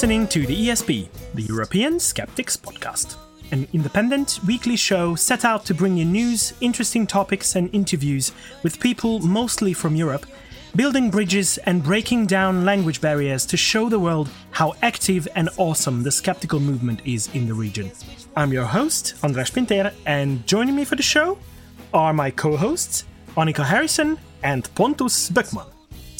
listening to the ESP, the European Skeptics Podcast, an independent weekly show set out to bring you news, interesting topics, and interviews with people mostly from Europe, building bridges and breaking down language barriers to show the world how active and awesome the skeptical movement is in the region. I'm your host, András Pinter, and joining me for the show are my co hosts, Annika Harrison and Pontus Böckman.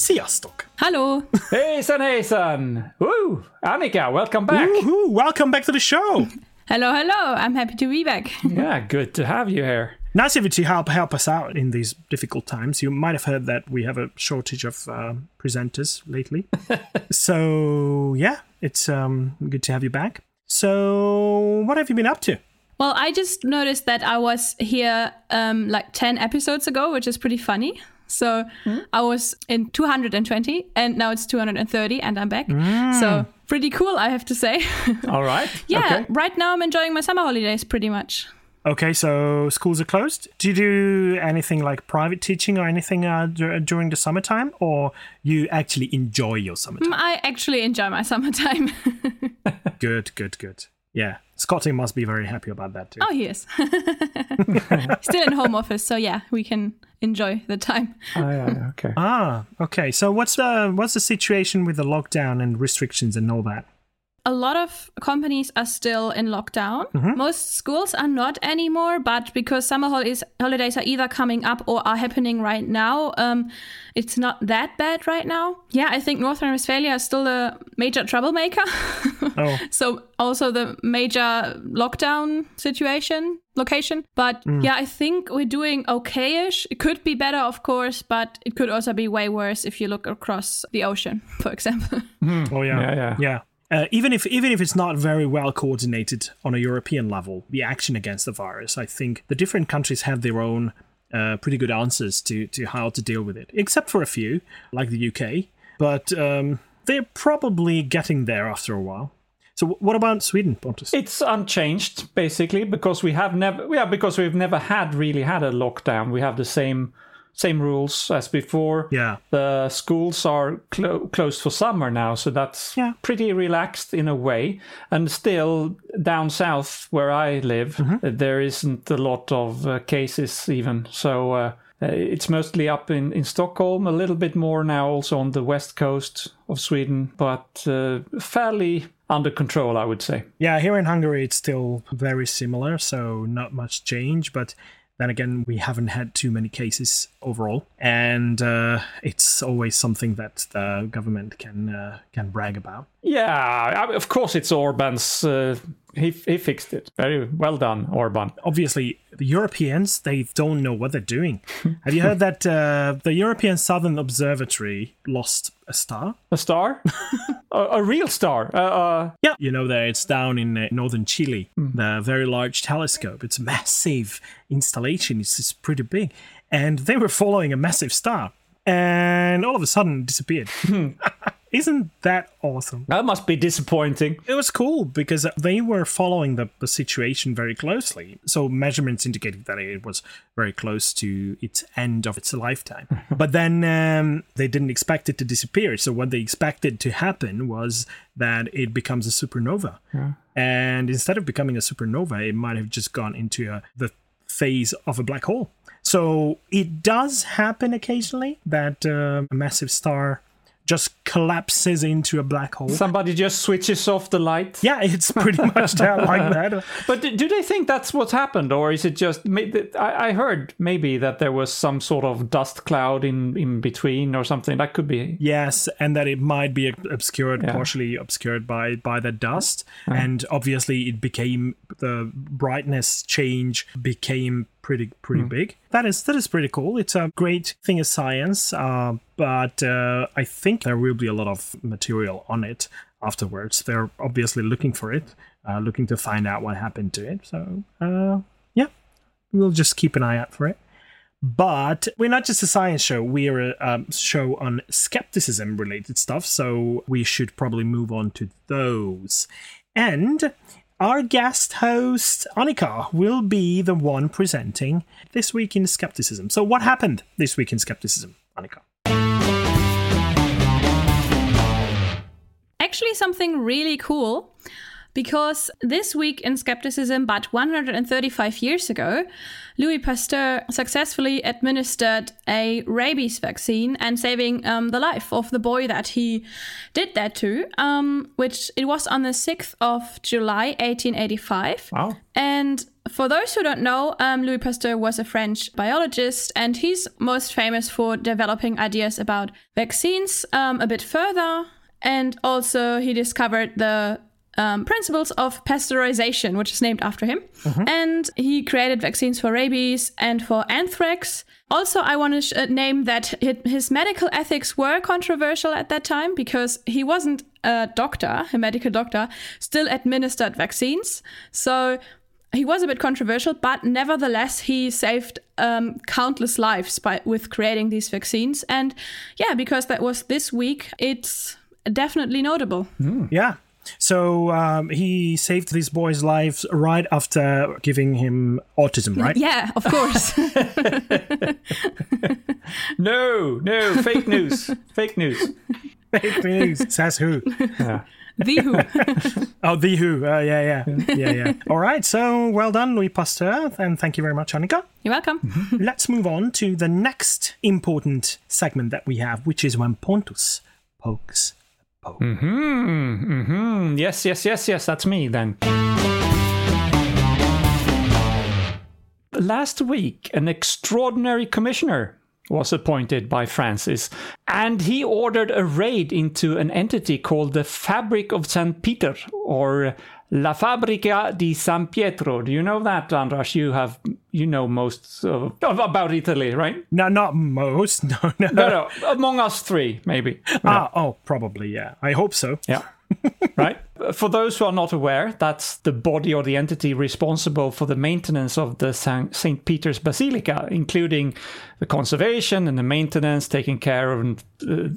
Sziasztok! Hallo! Hejsan hejsan! Woo! Annika, welcome back! Woohoo! Welcome back to the show! Hello, hello! I'm happy to be back. Yeah, good to have you here. Nice of you to help help us out in these difficult times. You might have heard that we have a shortage of uh, presenters lately. so yeah, it's um, good to have you back. So what have you been up to? Well, I just noticed that I was here um, like 10 episodes ago, which is pretty funny. So hmm? I was in 220 and now it's 230 and I'm back. Hmm. So pretty cool, I have to say. All right. yeah, Okay. right now I'm enjoying my summer holidays pretty much. Okay, so schools are closed. Do you do anything like private teaching or anything uh, dur- during the summertime, or you actually enjoy your summertime? Mm, I actually enjoy my summertime. Good, good, good. Yeah, Scotty must be very happy about that too. oh, he is. Still in home office, so yeah, we can enjoy the time. Oh, yeah, yeah, okay. Ah, okay. So what's the what's the situation with the lockdown and restrictions and all that? A lot of companies are still in lockdown. Mm-hmm. Most schools are not anymore, but because summer holidays holidays are either coming up or are happening right now, um, it's not that bad right now. Yeah, I think North Rhine-Westphalia is still a major troublemaker. Oh. so also the major lockdown situation location. But mm. yeah, I think we're doing okay-ish. It could be better, of course, but it could also be way worse if you look across the ocean, for example. Mm. Oh yeah, Yeah, yeah. yeah. Uh, even if even if it's not very well coordinated on a European level, the action against the virus, I think the different countries have their own uh, pretty good answers to to how to deal with it. Except for a few, like the UK, but um, they're probably getting there after a while. So, what about Sweden, Pontus? It's unchanged basically because we have never yeah because we've never had really had a lockdown. We have the same same rules as before. Yeah. The schools are clo- closed for summer now, so that's Yeah. pretty relaxed in a way. And still, down south where I live, Mm-hmm. there isn't a lot of uh, cases even. So uh, uh, it's mostly up in, in Stockholm, a little bit more now also on the west coast of Sweden, but uh, fairly under control, I would say. Yeah, here in Hungary, it's still very similar, so not much change. But then again, we haven't had too many cases overall, and uh, it's always something that the government can uh, can brag about. Yeah, I- of course it's Orban's. He he fixed it. Very well done, Orban. Obviously, the Europeans they don't know what they're doing. Have you heard that uh, the European Southern Observatory lost a star? A star, a, a real star. Uh, uh, Yeah, you know that it's down in uh, northern Chile. The very large telescope. It's a massive installation. It's, it's pretty big, and they were following a massive star, and all of a sudden it disappeared. Isn't that awesome? that must be disappointing. It was cool because they were following the, the situation very closely. So measurements indicated that it was very close to its end of its lifetime. but then um, they didn't expect it to disappear. So what they expected to happen was that it becomes a supernova. And instead of becoming a supernova, it might have just gone into a, the phase of a black hole. So it does happen occasionally that uh, a massive star just collapses into a black hole. Somebody just switches off the light. Yeah, it's pretty much that like that. But do do they think that's what's happened, or is it just? I I heard maybe that there was some sort of dust cloud in in between or something. That could be. Yes, and that it might be obscured, Yeah. partially obscured by by the dust, uh-huh. and obviously it became the brightness change became pretty pretty big. That is that is pretty cool. It's a great thing of science, uh, but uh, I think there will be a lot of material on it afterwards. They're obviously looking for it, uh, looking to find out what happened to it. So uh, yeah, we'll just keep an eye out for it. But we're not just a science show, we're a um, show on skepticism related stuff, so we should probably move on to those. And our guest host, Annika, will be the one presenting This Week in Skepticism. So, what happened this week in Skepticism, Annika? Actually, something really cool because this week in skepticism, but 135 years ago, Louis Pasteur successfully administered a rabies vaccine and saving um, the life of the boy that he did that to, um, which it was on the 6th of July, 1885. Wow. And for those who don't know, um, Louis Pasteur was a French biologist, and he's most famous for developing ideas about vaccines um, a bit further. And also, he discovered the um, principles of pasteurization, which is named after him. And he created vaccines for rabies and for anthrax. Also, I want to sh- uh, name that his medical ethics were controversial at that time because he wasn't a doctor, a medical doctor, still administered vaccines. So he was a bit controversial, but nevertheless, he saved um, countless lives by with creating these vaccines. And yeah, because that was this week, it's definitely notable. Yeah. So um, he saved these boys' lives right after giving him autism, right? Yeah, of course. No, no, fake news. fake news. Fake news. Says who? the Who. Oh, the Who. Uh, yeah, yeah, yeah, yeah. All right. So well done, Louis Pasteur, and thank you very much, Annika. You're welcome. Let's move on to the next important segment that we have, which is when Pontus pokes. Hmm, hmm. Yes, yes, yes, yes. That's me then. Last week, an extraordinary commissioner was appointed by Francis, and he ordered a raid into an entity called the Fabric of St. Peter, or La Fabbrica di San Pietro. Do you know that, Andras? You have, you know most of, about Italy, right? No, not most. No, no. No, no, among us three, maybe. Ah, oh, probably. Yeah, I hope so. Yeah. right? For those who are not aware, that's the body or the entity responsible for the maintenance of the St. Peter's Basilica, including the conservation and the maintenance, taking care of uh,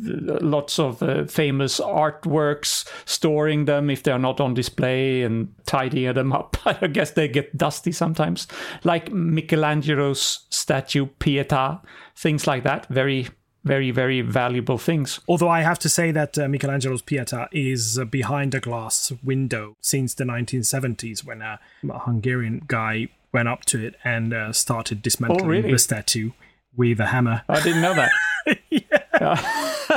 lots of uh, famous artworks, storing them if they're not on display, and tidying them up. I guess they get dusty sometimes, like Michelangelo's statue Pietà, things like that. Very very, very valuable things. Although I have to say that uh, Michelangelo's Pieta is uh, behind a glass window since the 1970s when a Hungarian guy went up to it and uh, started dismantling Oh, really? the statue with a hammer. I didn't know that. Yeah.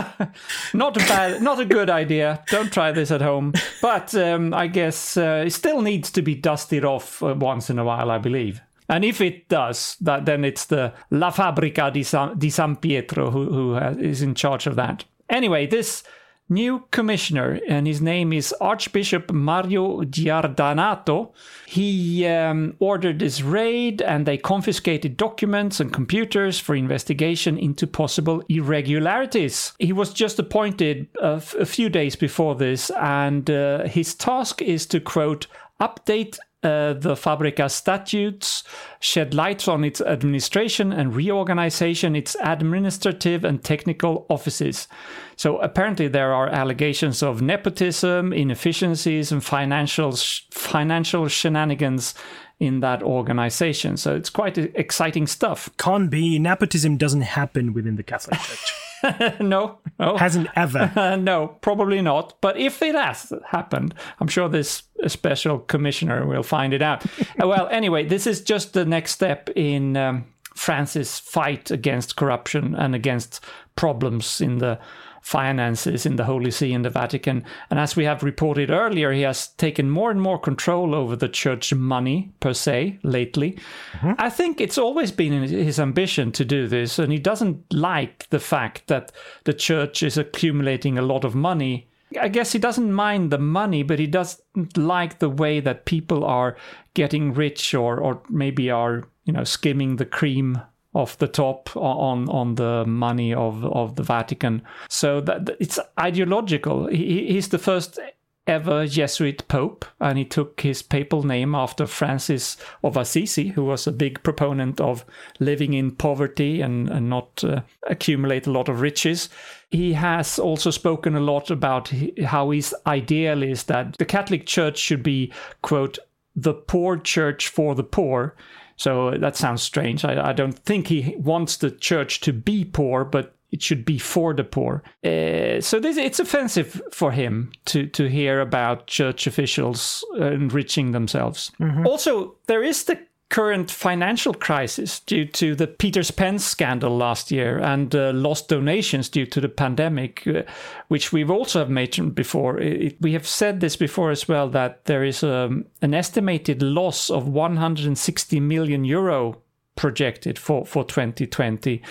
not a bad, not a good idea. Don't try this at home. But um, I guess uh, it still needs to be dusted off uh, once in a while, I believe. And if it does, that then it's the La Fabbrica di San, di San Pietro who, in charge of that. Anyway, this new commissioner, and his name is Archbishop Mario Giardanato. He um, ordered this raid, and they confiscated documents and computers for investigation into possible irregularities. He was just appointed a, f- a few days before this, and uh, his task is to quote update uh, the Fabbrica statutes, shed light on its administration and reorganization its administrative and technical offices. So apparently there are allegations of nepotism, inefficiencies, and financial sh- financial shenanigans in that organization. So it's quite exciting stuff. Can't be. Nepotism doesn't happen within the Catholic Church. no, no. Hasn't ever. Uh, no, probably not. But if it has happened, I'm sure this special commissioner will find it out. Uh, well, anyway, this is just the next step in um, Francis' fight against corruption and against problems in the finances in the Holy See and the Vatican. And as we have reported earlier, he has taken more and more control over the church money per se lately. Mm-hmm. I think it's always been his ambition to do this, and he doesn't like the fact that the church is accumulating a lot of money. I guess he doesn't mind the money, but he doesn't like the way that people are getting rich or, or maybe are, you know, skimming the cream off the top on on the money of of the Vatican. So that it's ideological. He, he's the first ever Jesuit pope, and he took his papal name after Francis of Assisi, who was a big proponent of living in poverty and, and not uh, accumulate a lot of riches. He has also spoken a lot about how his ideal is that the Catholic Church should be, quote, the poor church for the poor. So that sounds strange. I, I don't think he wants the church to be poor, but it should be for the poor. Uh, so this, it's offensive for him to to hear about church officials enriching themselves. Also, there is the current financial crisis due to the Peters Pence scandal last year and uh, lost donations due to the pandemic, uh, which we've also have mentioned before. It, we have said this before as well that there is um, an estimated loss of 160 million euro projected for for 2020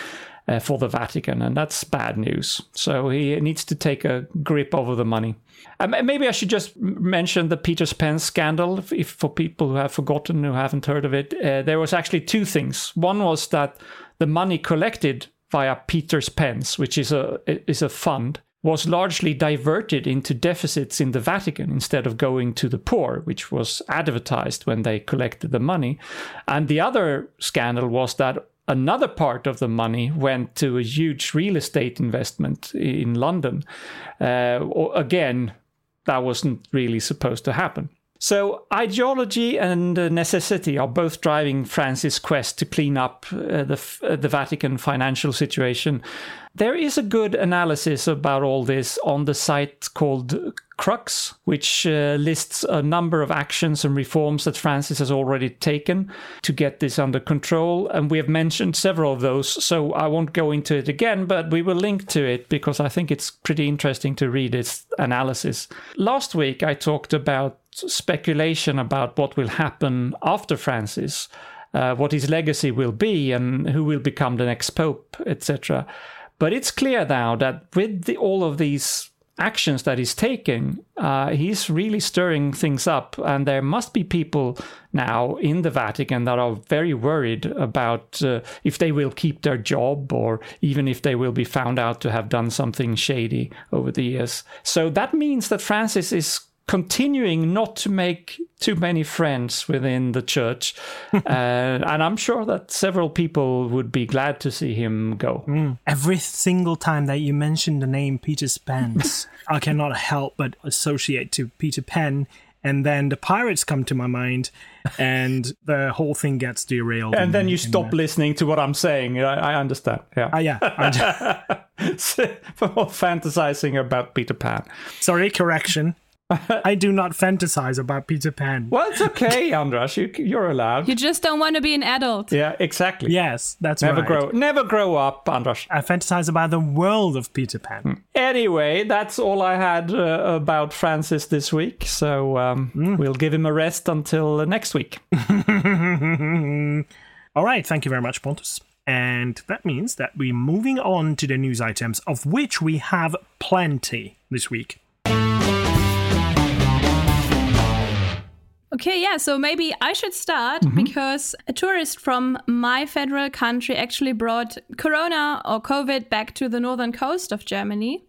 uh, for the Vatican, and that's bad news. So he needs to take a grip over the money. Um, maybe I should just mention the Peter Pence scandal, if, if for people who have forgotten, who haven't heard of it. Uh, there was actually two things. One was that the money collected via Peter's Pence, which is a is a fund, was largely diverted into deficits in the Vatican instead of going to the poor, which was advertised when they collected the money. And the other scandal was that another part of the money went to a huge real estate investment in London. Uh, again, that wasn't really supposed to happen. So, ideology and uh, necessity are both driving Francis' quest to clean up uh, the, uh, the Vatican financial situation. There is a good analysis about all this on the site called Crux, which uh, lists a number of actions and reforms that Francis has already taken to get this under control. And we have mentioned several of those, so I won't go into it again, but we will link to it because I think it's pretty interesting to read its analysis. Last week, I talked about speculation about what will happen after Francis. Uh, what his legacy will be and who will become the next pope, etc. But it's clear now that with the, all of these actions that he's taking, uh, he's really stirring things up. And there must be people now in the Vatican that are very worried about uh, if they will keep their job or even if they will be found out to have done something shady over the years. So that means that Francis is continuing not to make too many friends within the church. uh, and I'm sure that several people would be glad to see him go. Every single time that you mention the name Peter's Pence, I cannot help but associate to Peter Pan, and then the pirates come to my mind, and the whole thing gets derailed. And then you stop the- listening to what I'm saying. I, I understand. Yeah. Ah, yeah. For fantasizing about Peter Pan. sorry, correction. I do not fantasize about Peter Pan. Well, it's okay, Andras. You, you're allowed. You just don't want to be an adult. Yeah, exactly. Yes, that's Never right. grow, never grow up, Andras. I fantasize about the world of Peter Pan. Anyway, that's all I had uh, about Francis this week. So um, we'll give him a rest until uh, next week. All right, thank you very much, Pontus. And that means that we're moving on to the news items, of which we have plenty this week. Okay, yeah, so maybe I should start mm-hmm. because a tourist from my federal country actually brought corona or COVID back to the northern coast of Germany.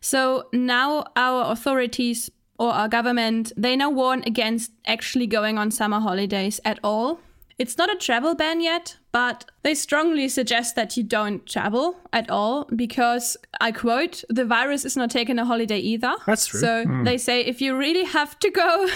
So now our authorities or our government, they now warn against actually going on summer holidays at all. It's not a travel ban yet, but they strongly suggest that you don't travel at all because, I quote, the virus is not taking a holiday either. That's true. So hmm. they say if you really have to go,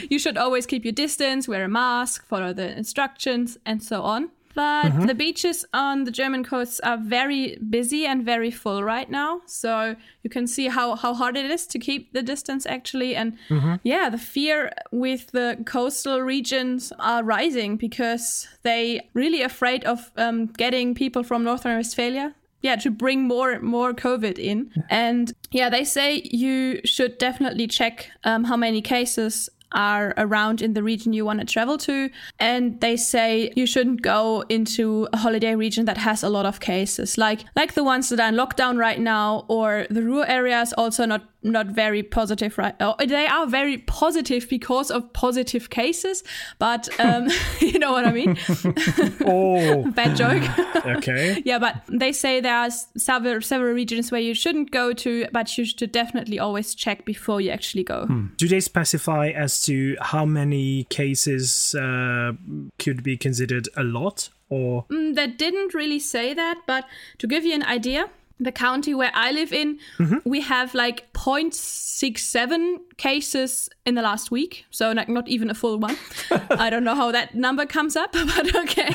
you should always keep your distance, wear a mask, follow the instructions, and so on. But the beaches on the German coasts are very busy and very full right now. So you can see how, how hard it is to keep the distance actually. And yeah, the fear with the coastal regions are rising because they really afraid of um, getting people from Northern Westphalia yeah to bring more more covid in and yeah they say you should definitely check um, how many cases are around in the region you want to travel to and they say you shouldn't go into a holiday region that has a lot of cases. Like like the ones that are in lockdown right now or the rural areas also not not very positive, right? Oh, they are very positive because of positive cases, but um, you know what I mean. Oh, Bad joke. okay. yeah, but they say there are several several regions where you shouldn't go to, but you should definitely always check before you actually go. Do they specify as to how many cases uh, could be considered a lot? Or Mm, That didn't really say that, but to give you an idea, the county where I live in, mm-hmm. we have like 0.67 cases in the last week. So like not even a full one. I don't know how that number comes up, but okay.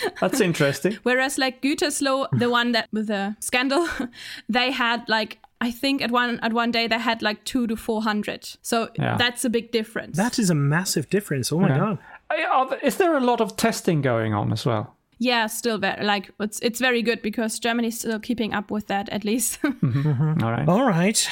That's interesting. Whereas like Gütersloh, the one that with the scandal, they had like I think at one at one day they had like two to four hundred. So Yeah. that's a big difference. that is a massive difference. Oh my Yeah. god. I- are there- Is there a lot of testing going on as well? Yeah, still very like it's it's very good because Germany's still keeping up with that at least. All right. All right.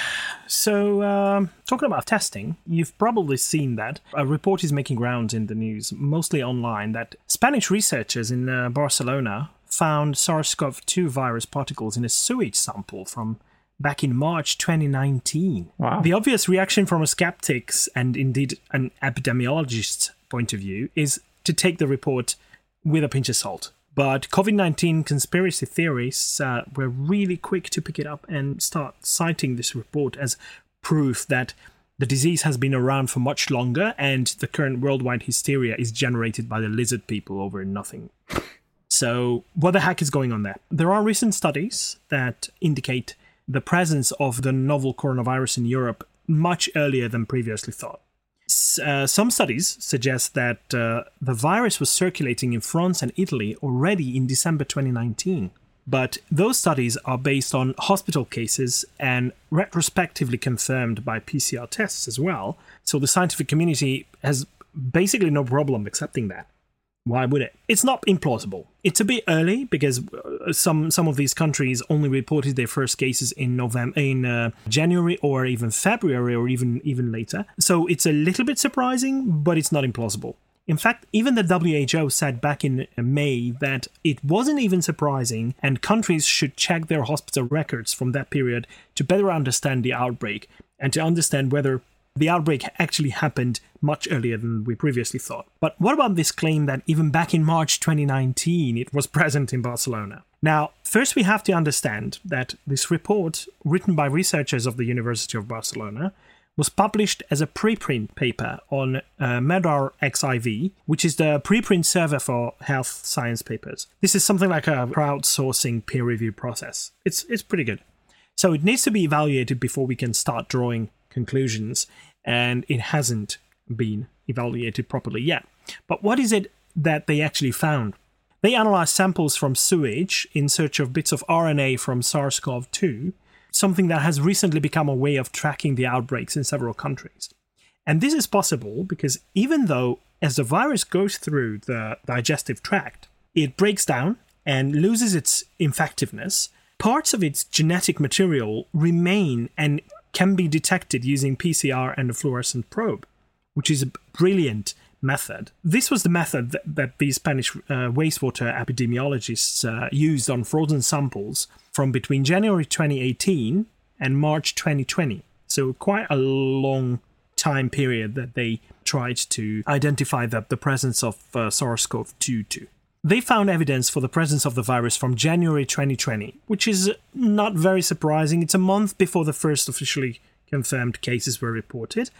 So, um, talking about testing, you've probably seen that a report is making rounds in the news, mostly online, that Spanish researchers in uh, Barcelona found SARS CoV 2 virus particles in a sewage sample from back in March 2019. Wow. The obvious reaction from a skeptic's and indeed an epidemiologist's point of view is to take the report with a pinch of salt. But COVID 19 conspiracy theorists uh, were really quick to pick it up and start citing this report as proof that the disease has been around for much longer and the current worldwide hysteria is generated by the lizard people over nothing. So, what the heck is going on there? There are recent studies that indicate the presence of the novel coronavirus in Europe much earlier than previously thought. Uh, some studies suggest that uh, the virus was circulating in France and Italy already in December 2019. But those studies are based on hospital cases and retrospectively confirmed by PCR tests as well. So the scientific community has basically no problem accepting that. Why would it? It's not implausible. It's a bit early because uh, some some of these countries only reported their first cases in November, in uh, January, or even February, or even even later. So it's a little bit surprising, but it's not implausible. In fact, even the WHO said back in May that it wasn't even surprising, and countries should check their hospital records from that period to better understand the outbreak and to understand whether the outbreak actually happened much earlier than we previously thought. But what about this claim that even back in March 2019 it was present in Barcelona? Now, first we have to understand that this report, written by researchers of the University of Barcelona, was published as a preprint paper on uh, Medar XIV, which is the preprint server for health science papers. This is something like a crowdsourcing peer review process. It's it's pretty good. So it needs to be evaluated before we can start drawing conclusions, and it hasn't been evaluated properly yet. But what is it that they actually found? They analyzed samples from sewage in search of bits of RNA from SARS CoV 2, something that has recently become a way of tracking the outbreaks in several countries. And this is possible because even though, as the virus goes through the digestive tract, it breaks down and loses its infectiveness, parts of its genetic material remain and can be detected using PCR and a fluorescent probe, which is a brilliant method. This was the method that, that these Spanish uh, wastewater epidemiologists uh, used on frozen samples from between January 2018 and March 2020. So, quite a long time period that they tried to identify the, the presence of uh, SARS CoV 2 to. They found evidence for the presence of the virus from January 2020, which is not very surprising. It's a month before the first officially confirmed cases were reported,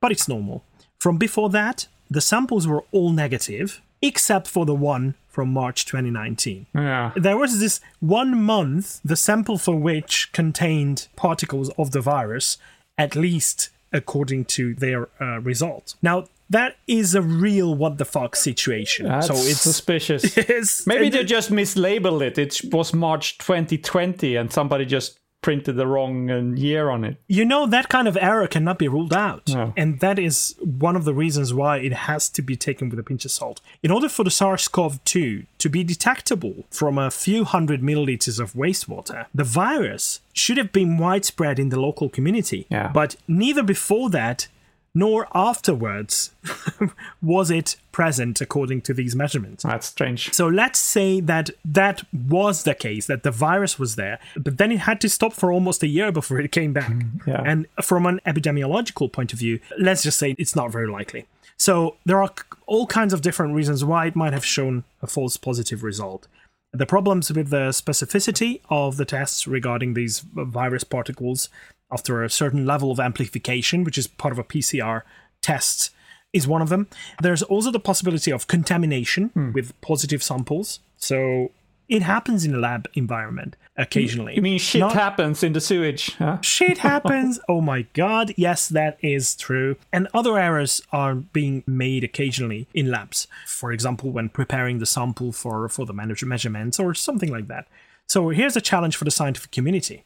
but it's normal. From before that, the samples were all negative, except for the one from March 2019. Yeah. There was this one month, the sample for which contained particles of the virus, at least according to their uh, results. Now, that is a real what the fuck situation. That's so it's suspicious. it's- Maybe they just mislabeled it. It was March 2020 and somebody just printed the wrong uh, year on it. you know that kind of error cannot be ruled out No. and that is one of the reasons why it has to be taken with a pinch of salt in order for the sars-cov-2 to be detectable from a few hundred milliliters of wastewater the virus should have been widespread in the local community Yeah. but neither before that nor afterwards was it present according to these measurements. That's strange. So let's say that that was the case, that the virus was there, but then it had to stop for almost a year before it came back. Mm, yeah. And from an epidemiological point of view, let's just say it's not very likely. So there are all kinds of different reasons why it might have shown a false positive result. The problems with the specificity of the tests regarding these virus particles after a certain level of amplification, which is part of a PCR test, is one of them. There's also the possibility of contamination hmm. with positive samples. So it happens in a lab environment occasionally. You mean shit Not- happens in the sewage? Huh? Shit happens. oh my god. Yes, that is true. And other errors are being made occasionally in labs. For example, when preparing the sample for, for the measurements or something like that. So here's a challenge for the scientific community.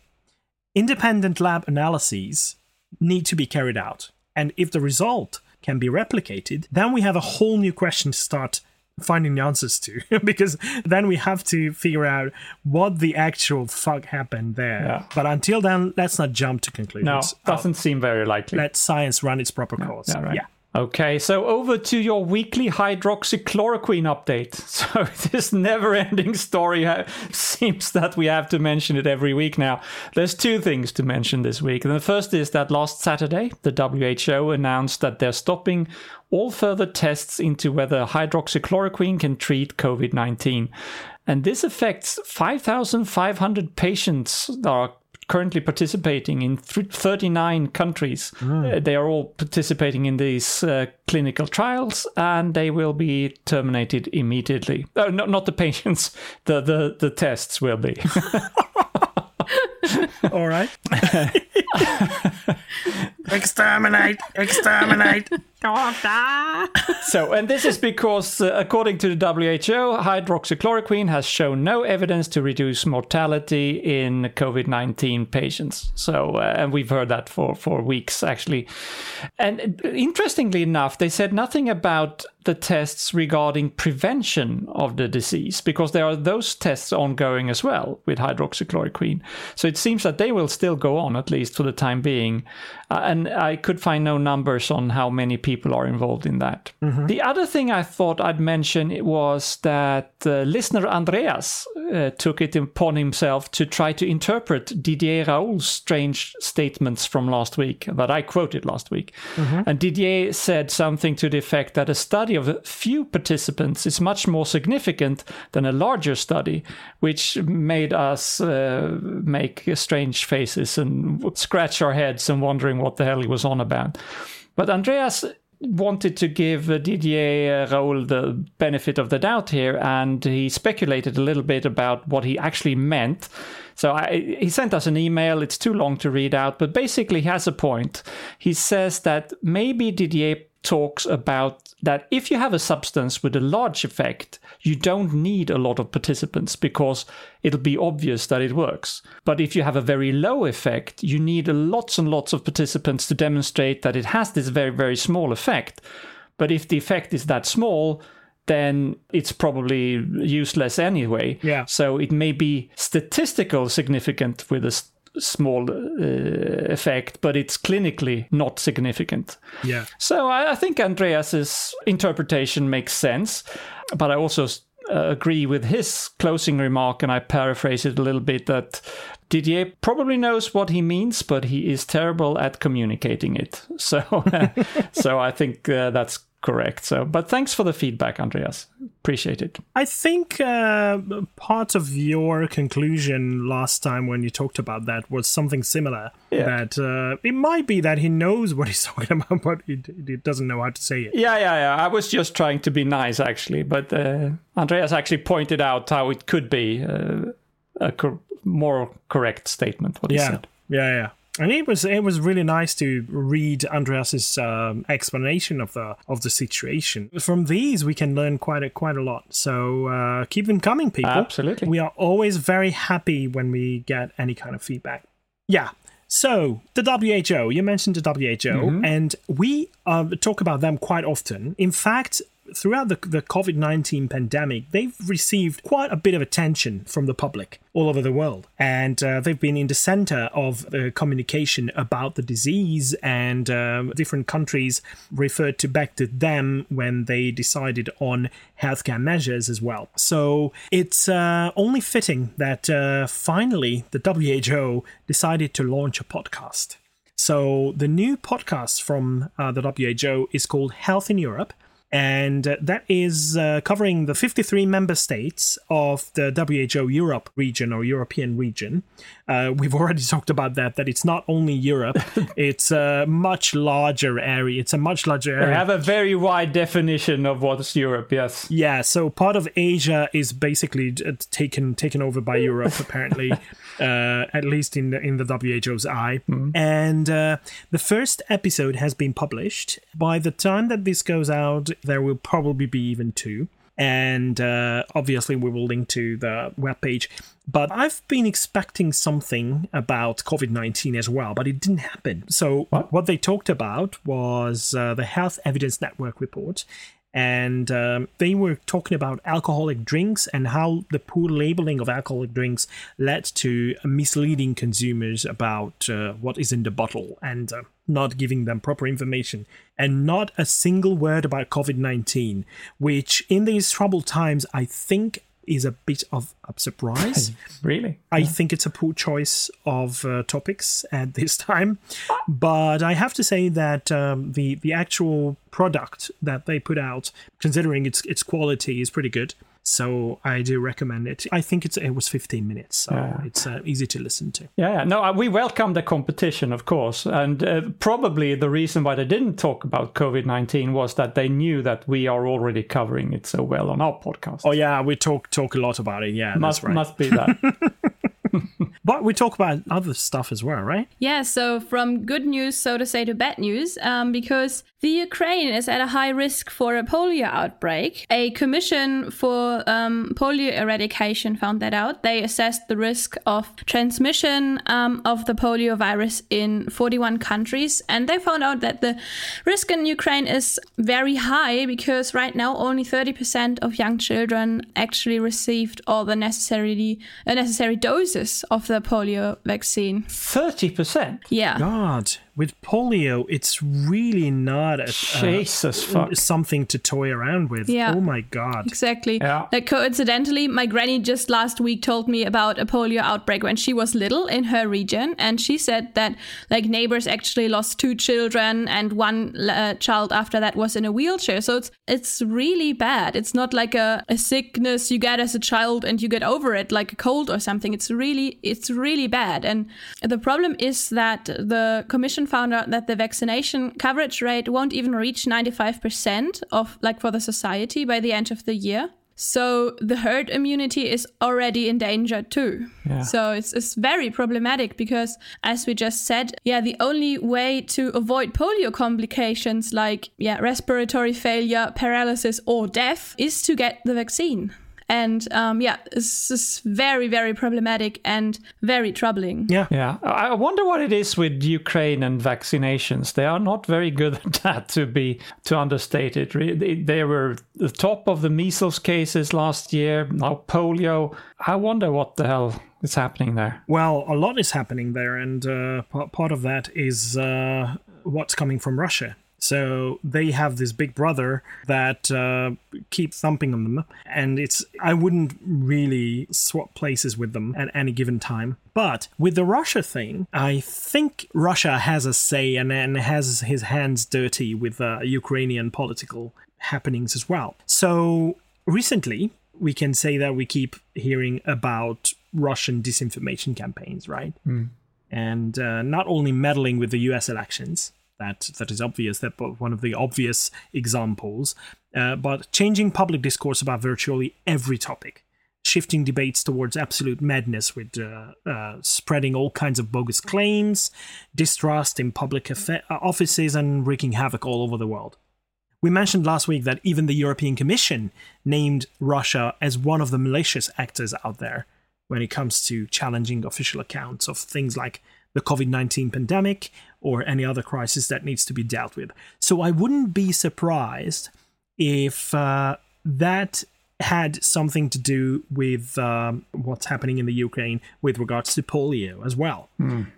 Independent lab analyses need to be carried out. And if the result can be replicated, then we have a whole new question to start finding the answers to because then we have to figure out what the actual fuck happened there. Yeah. But until then, let's not jump to conclusions. No, Uh, doesn't seem very likely. let science run its proper course. Yeah, right. yeah. Okay, so over to your weekly hydroxychloroquine update. So this never-ending story seems that we have to mention it every week now. There's two things to mention this week. And the first is that last Saturday, the WHO announced that they're stopping all further tests into whether hydroxychloroquine can treat COVID-19. And this affects 5,500 patients that are currently participating in th- 39 countries. Uh, they are all participating in these uh, clinical trials and they will be terminated immediately. Uh, no, not the patients, the, the, the tests will be. All right. exterminate! Exterminate! so, and this is because, uh, according to the WHO, hydroxychloroquine has shown no evidence to reduce mortality in COVID 19 patients. So, uh, and we've heard that for, for weeks actually. And uh, interestingly enough, they said nothing about the tests regarding prevention of the disease because there are those tests ongoing as well with hydroxychloroquine. So it seems that they will still go on, at least for the time being. Uh, and I could find no numbers on how many people are involved in that. The other thing I thought I'd mention was that uh, listener Andreas uh, took it upon himself to try to interpret Didier Raoult's strange statements from last week that I quoted last week. And Didier said something to the effect that a study of a few participants is much more significant than a larger study, which made us uh, make strange faces and scratch our heads and wondering what the hell he was on about. But Andreas wanted to give uh, Didier uh, Raoult the benefit of the doubt here, and he speculated a little bit about what he actually meant. So I, he sent us an email. It's too long to read out, but basically he has a point. He says that maybe Didier talks about that if you have a substance with a large effect, you don't need a lot of participants because it'll be obvious that it works. But if you have a very low effect, you need lots and lots of participants to demonstrate that it has this very, very small effect. But if the effect is that small, then it's probably useless anyway. Yeah. So it may be statistical significant with a small uh, effect, but it's clinically not significant. Yeah. So I, I think Andreas's interpretation makes sense, but I also uh, agree with his closing remark, and I paraphrase it a little bit that Didier probably knows what he means, but he is terrible at communicating it. So, so I think uh, that's correct. So, but thanks for the feedback, Andreas. Appreciate it. I think uh, part of your conclusion last time when you talked about that was something similar. Yeah. That uh, it might be that he knows what he's talking about, but he, he doesn't know how to say it. Yeah, yeah, yeah. I was just trying to be nice, actually, but uh, Andreas actually pointed out how it could be uh, a cor- more correct statement. What he Yeah, said. yeah, yeah. And it was it was really nice to read Andreas's um, explanation of the of the situation. From these, we can learn quite a quite a lot. So uh, keep them coming, people. Absolutely. We are always very happy when we get any kind of feedback. Yeah. So the WHO, you mentioned the WHO, and we uh, talk about them quite often. In fact, throughout the, the COVID 19 pandemic, they've received quite a bit of attention from the public all over the world. And uh, they've been in the center of the communication about the disease, and um, different countries referred to back to them when they decided on healthcare measures as well. So it's uh, only fitting that uh, finally the WHO decided to launch a podcast. So the new podcast from uh, the WHO is called Health in Europe. And uh, that is uh, covering the 53 member states of the WHO Europe region or European region. Uh, we've already talked about that, that it's not only Europe, it's a much larger area. It's a much larger They area. have a very wide definition of what's Europe, yes. Yeah, so part of Asia is basically uh, taken taken over by Europe, apparently, uh, at least in the, in the WHO's eye. And uh, the first episode has been published. By the time that this goes out, there will probably be even two. And uh, obviously, we will link to the webpage. But I've been expecting something about COVID 19 as well, but it didn't happen. So, what, they talked about was uh, the Health Evidence Network report and um, they were talking about alcoholic drinks and how the poor labeling of alcoholic drinks led to misleading consumers about uh, what is in the bottle and uh, not giving them proper information and not a single word about covid-19 which in these troubled times i think is a bit of a surprise Really? I think it's a poor choice of uh, topics at this time, but I have to say that um, the the actual product that they put out, considering its its quality, is pretty good. So I do recommend it. I think it's it was 15 minutes, so it's uh, easy to listen to. Yeah, yeah. no, uh, we welcome the competition, of course, and uh, probably the reason why they didn't talk about COVID nineteen was that they knew that we are already covering it so well on our podcast. Oh yeah, we talk talk a lot about it. Yeah, must that's right. must be that. But we talk about other stuff as well, right? Yeah, so from good news, so to say, to bad news, um, because the Ukraine is at a high risk for a polio outbreak. A commission for um, polio eradication found that out. They assessed the risk of transmission um, of the polio virus in 41 countries, and they found out that the risk in Ukraine is very high because right now only 30% of young children actually received all the necessary uh, necessary doses of the polio vaccine. Thirty percent. Yeah. God, with polio, it's really not a, Jesus fuck. something to toy around with. Yeah. Oh my God. Exactly. Yeah. Like coincidentally, my granny just last week told me about a polio outbreak when she was little in her region, and she said that like neighbors actually lost two children, and one uh, child after that was in a wheelchair. So it's it's really bad. It's not like a, a sickness you get as a child and you get over it, like a cold or something. It's really it's really bad. And the problem is that the commission found out that the vaccination coverage rate won't even reach 95% of like for the society by the end of the year. So the herd immunity is already in danger too. Yeah. So it's, it's very problematic because, as we just said, yeah, the only way to avoid polio complications like yeah respiratory failure, paralysis, or death is to get the vaccine. And um, yeah, this is very very problematic and very troubling. Yeah. Yeah, I I wonder what it is with Ukraine and vaccinations. They are not very good at that, to be to understate it. They, they were the top of the measles cases last year. Now polio. I wonder what the hell is happening there. Well, a lot is happening there, and uh, part of that is uh, what's coming from Russia. So they have this big brother that uh, keeps thumping on them, and it's I wouldn't really swap places with them at any given time. But with the Russia thing, I think Russia has a say and, and has his hands dirty with uh, Ukrainian political happenings as well. So recently, we can say that we keep hearing about Russian disinformation campaigns, right? And uh, not only meddling with the U.S. elections, that that is obvious, that one of the obvious examples, uh, but changing public discourse about virtually every topic, shifting debates towards absolute madness with uh, uh, spreading all kinds of bogus claims, distrust in public affa- uh, offices, and wreaking havoc all over the world. We mentioned last week that even the European Commission named Russia as one of the malicious actors out there when it comes to challenging official accounts of things like the COVID 19 pandemic or any other crisis that needs to be dealt with. So I wouldn't be surprised if uh, that had something to do with um, what's happening in the Ukraine with regards to polio as well.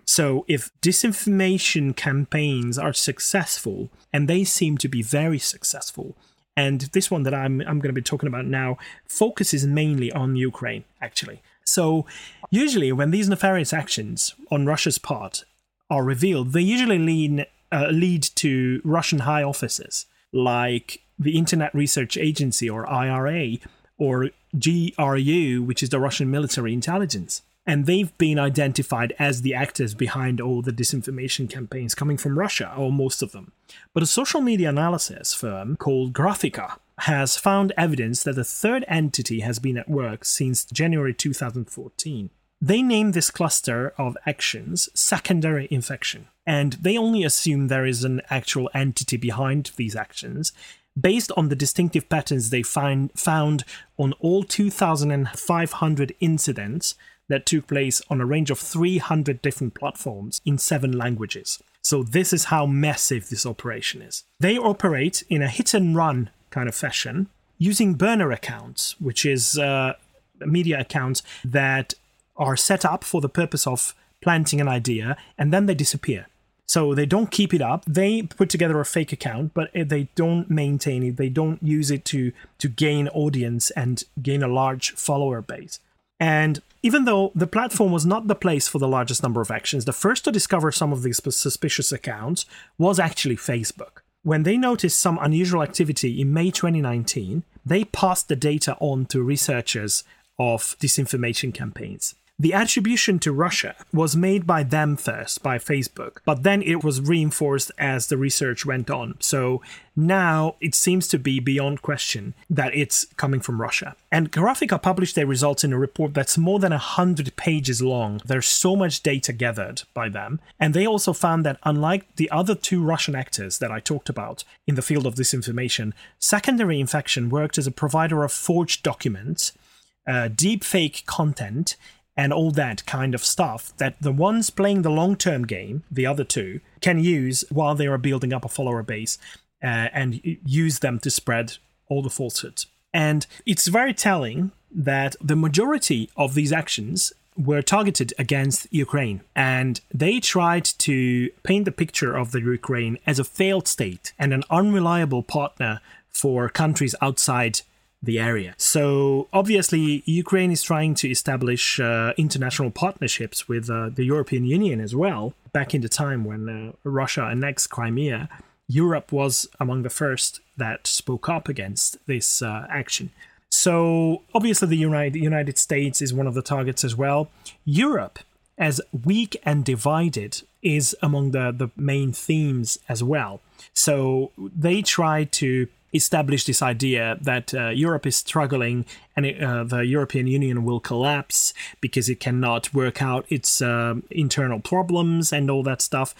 So, if disinformation campaigns are successful, and they seem to be very successful, and this one that I'm, I'm going to be talking about now focuses mainly on Ukraine, actually. So, usually, when these nefarious actions on Russia's part are revealed, they usually lead, uh, lead to Russian high offices like the Internet Research Agency or IRA or GRU, which is the Russian military intelligence. And they've been identified as the actors behind all the disinformation campaigns coming from Russia, or most of them. But a social media analysis firm called Graphika has found evidence that a third entity has been at work since January 2014. They name this cluster of actions secondary infection, and they only assume there is an actual entity behind these actions based on the distinctive patterns they find found on all 2,500 incidents that took place on a range of 300 different platforms in seven languages. So, this is how massive this operation is. They operate in a hit and run kind of fashion using burner accounts, which is uh, media accounts that are set up for the purpose of planting an idea and then they disappear. So they don't keep it up. They put together a fake account, but they don't maintain it. They don't use it to to gain audience and gain a large follower base. And even though the platform was not the place for the largest number of actions, the first to discover some of these suspicious accounts was actually Facebook. When they noticed some unusual activity in May 2019, they passed the data on to researchers of disinformation campaigns. The attribution to Russia was made by them first, by Facebook, but then it was reinforced as the research went on. So now it seems to be beyond question that it's coming from Russia. And Graphika published their results in a report that's more than 100 pages long. There's so much data gathered by them. And they also found that, unlike the other two Russian actors that I talked about in the field of disinformation, secondary infection worked as a provider of forged documents, uh, deep fake content, and all that kind of stuff that the ones playing the long term game, the other two, can use while they are building up a follower base uh, and use them to spread all the falsehoods. And it's very telling that the majority of these actions were targeted against Ukraine. And they tried to paint the picture of the Ukraine as a failed state and an unreliable partner for countries outside the area. So obviously, Ukraine is trying to establish uh, international partnerships with uh, the European Union as well. Back in the time when uh, Russia annexed Crimea, Europe was among the first that spoke up against this uh, action. So obviously, the United United States is one of the targets as well. Europe, as weak and divided, is among the the main themes as well. So they try to establish this idea that uh, Europe is struggling and it, uh, the European Union will collapse because it cannot work out its uh, internal problems and all that stuff.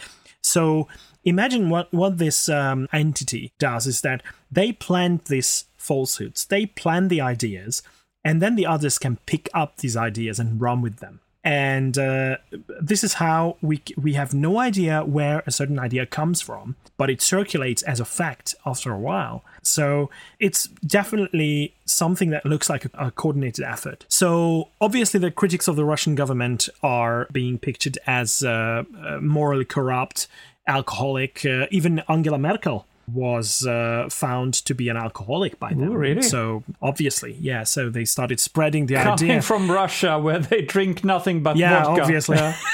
So imagine what what this um, entity does is that they plant these falsehoods, they plant the ideas, and then the others can pick up these ideas and run with them and uh, this is how we we have no idea where a certain idea comes from but it circulates as a fact after a while. So it's definitely something that looks like a, a coordinated effort. So obviously the critics of the russian government are being pictured as uh, uh, morally corrupt alcoholic uh, even angela merkel was uh, found to be an alcoholic by then. Ooh, really? So obviously, yeah. So they started spreading the Coming idea. from Russia, where they drink nothing but yeah, vodka. obviously. Yeah.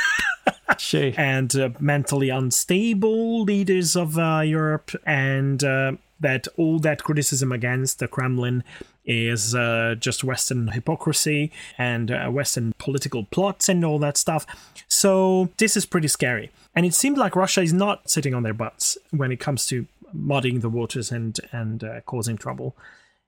And uh, mentally unstable leaders of uh, Europe, and uh, that all that criticism against the Kremlin is uh, just Western hypocrisy and uh, Western political plots and all that stuff. So this is pretty scary. And it seemed like Russia is not sitting on their butts when it comes to muddying the waters and and uh, causing trouble.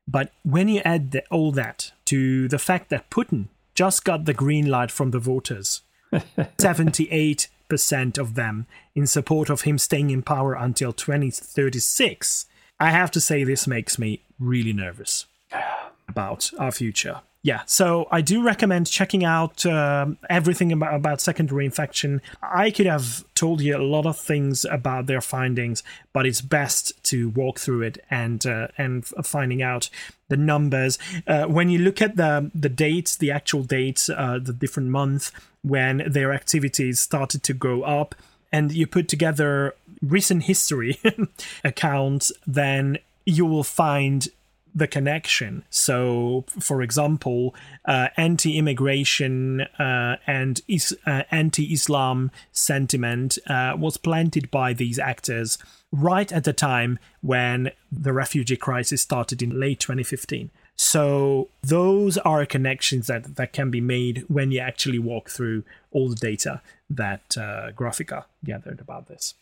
But when you add the, all that to the fact that Putin just got the green light from the voters, 78% of them in support of him staying in power until 2036, I have to say this makes me really nervous about our future. Yeah, so I do recommend checking out um everything about, about secondary infection. I could have told you a lot of things about their findings, but it's best to walk through it and uh, and finding out the numbers. Uh, when you look at the the dates, the actual dates, uh, the different month when their activities started to go up, and you put together recent history accounts, then you will find the connection. So, for example, uh, anti-immigration uh, and is- uh, anti-Islam sentiment uh, was planted by these actors right at the time when the refugee crisis started in late 2015. So those are connections that, that can be made when you actually walk through all the data that uh, Graphika gathered about this.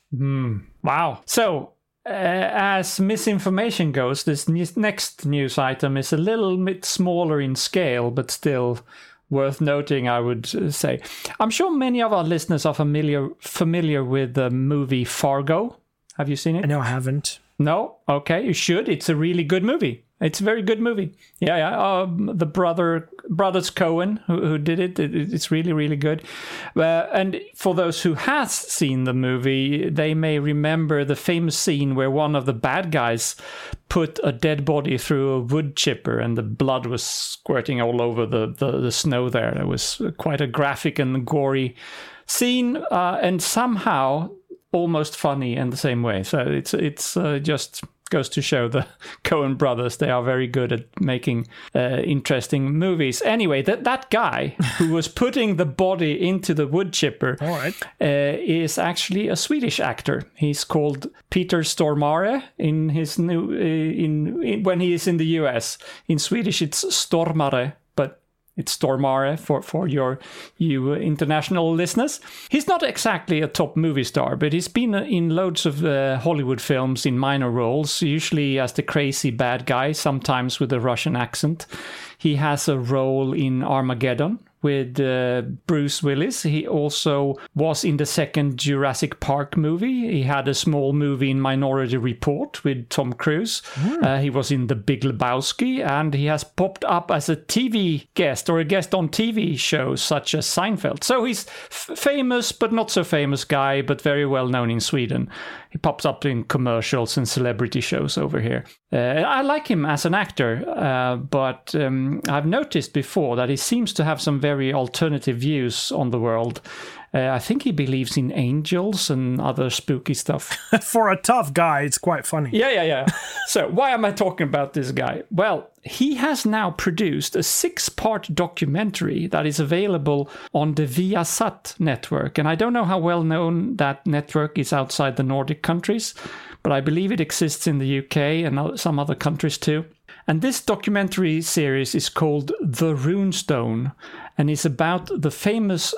Wow. So, as misinformation goes, this ne- next news item is a little bit smaller in scale, but still worth noting. I would uh, say. I'm sure many of our listeners are familiar familiar with the movie Fargo. Have you seen it? No, I haven't. No? Okay, you should. It's a really good movie. It's a very good movie. Yeah, yeah. Um, the brother brothers Coen who, who did it, it. It's really, really good. Uh, and for those who has seen the movie, they may remember the famous scene where one of the bad guys put a dead body through a wood chipper and the blood was squirting all over the, the, the snow there. It was quite a graphic and gory scene, uh, and somehow almost funny in the same way. So it's it's uh, just goes to show the Coen brothers they are very good at making uh, interesting movies. Anyway, that that guy who was putting the body into the wood chipper right. uh, is actually a Swedish actor. He's called Peter Stormare in his new uh, in, in when he is in the US. In Swedish, it's Stormare, it's Stormare for, for your you uh, international listeners. He's not exactly a top movie star, but he's been uh, in loads of uh, Hollywood films in minor roles, usually as the crazy bad guy, sometimes with a Russian accent. He has a role in Armageddon with uh, Bruce Willis. He also was in the second Jurassic Park movie. He had a small movie in Minority Report with Tom Cruise. Uh, he was in The Big Lebowski, and he has popped up as a TV guest or a guest on TV shows such as Seinfeld. So he's f- famous, but not so famous guy, but very well known in Sweden. He pops up in commercials and celebrity shows over here. Uh, I like him as an actor, uh, but um, I've noticed before that he seems to have some very alternative views on the world. Uh, I think he believes in angels and other spooky stuff. For a tough guy, it's quite funny. Yeah, yeah, yeah. so, why am I talking about this guy? Well, he has now produced a six part documentary that is available on the Viasat network. And I don't know how well known that network is outside the Nordic countries, but I believe it exists in the UK and some other countries too. And this documentary series is called The Runestone and is about the famous.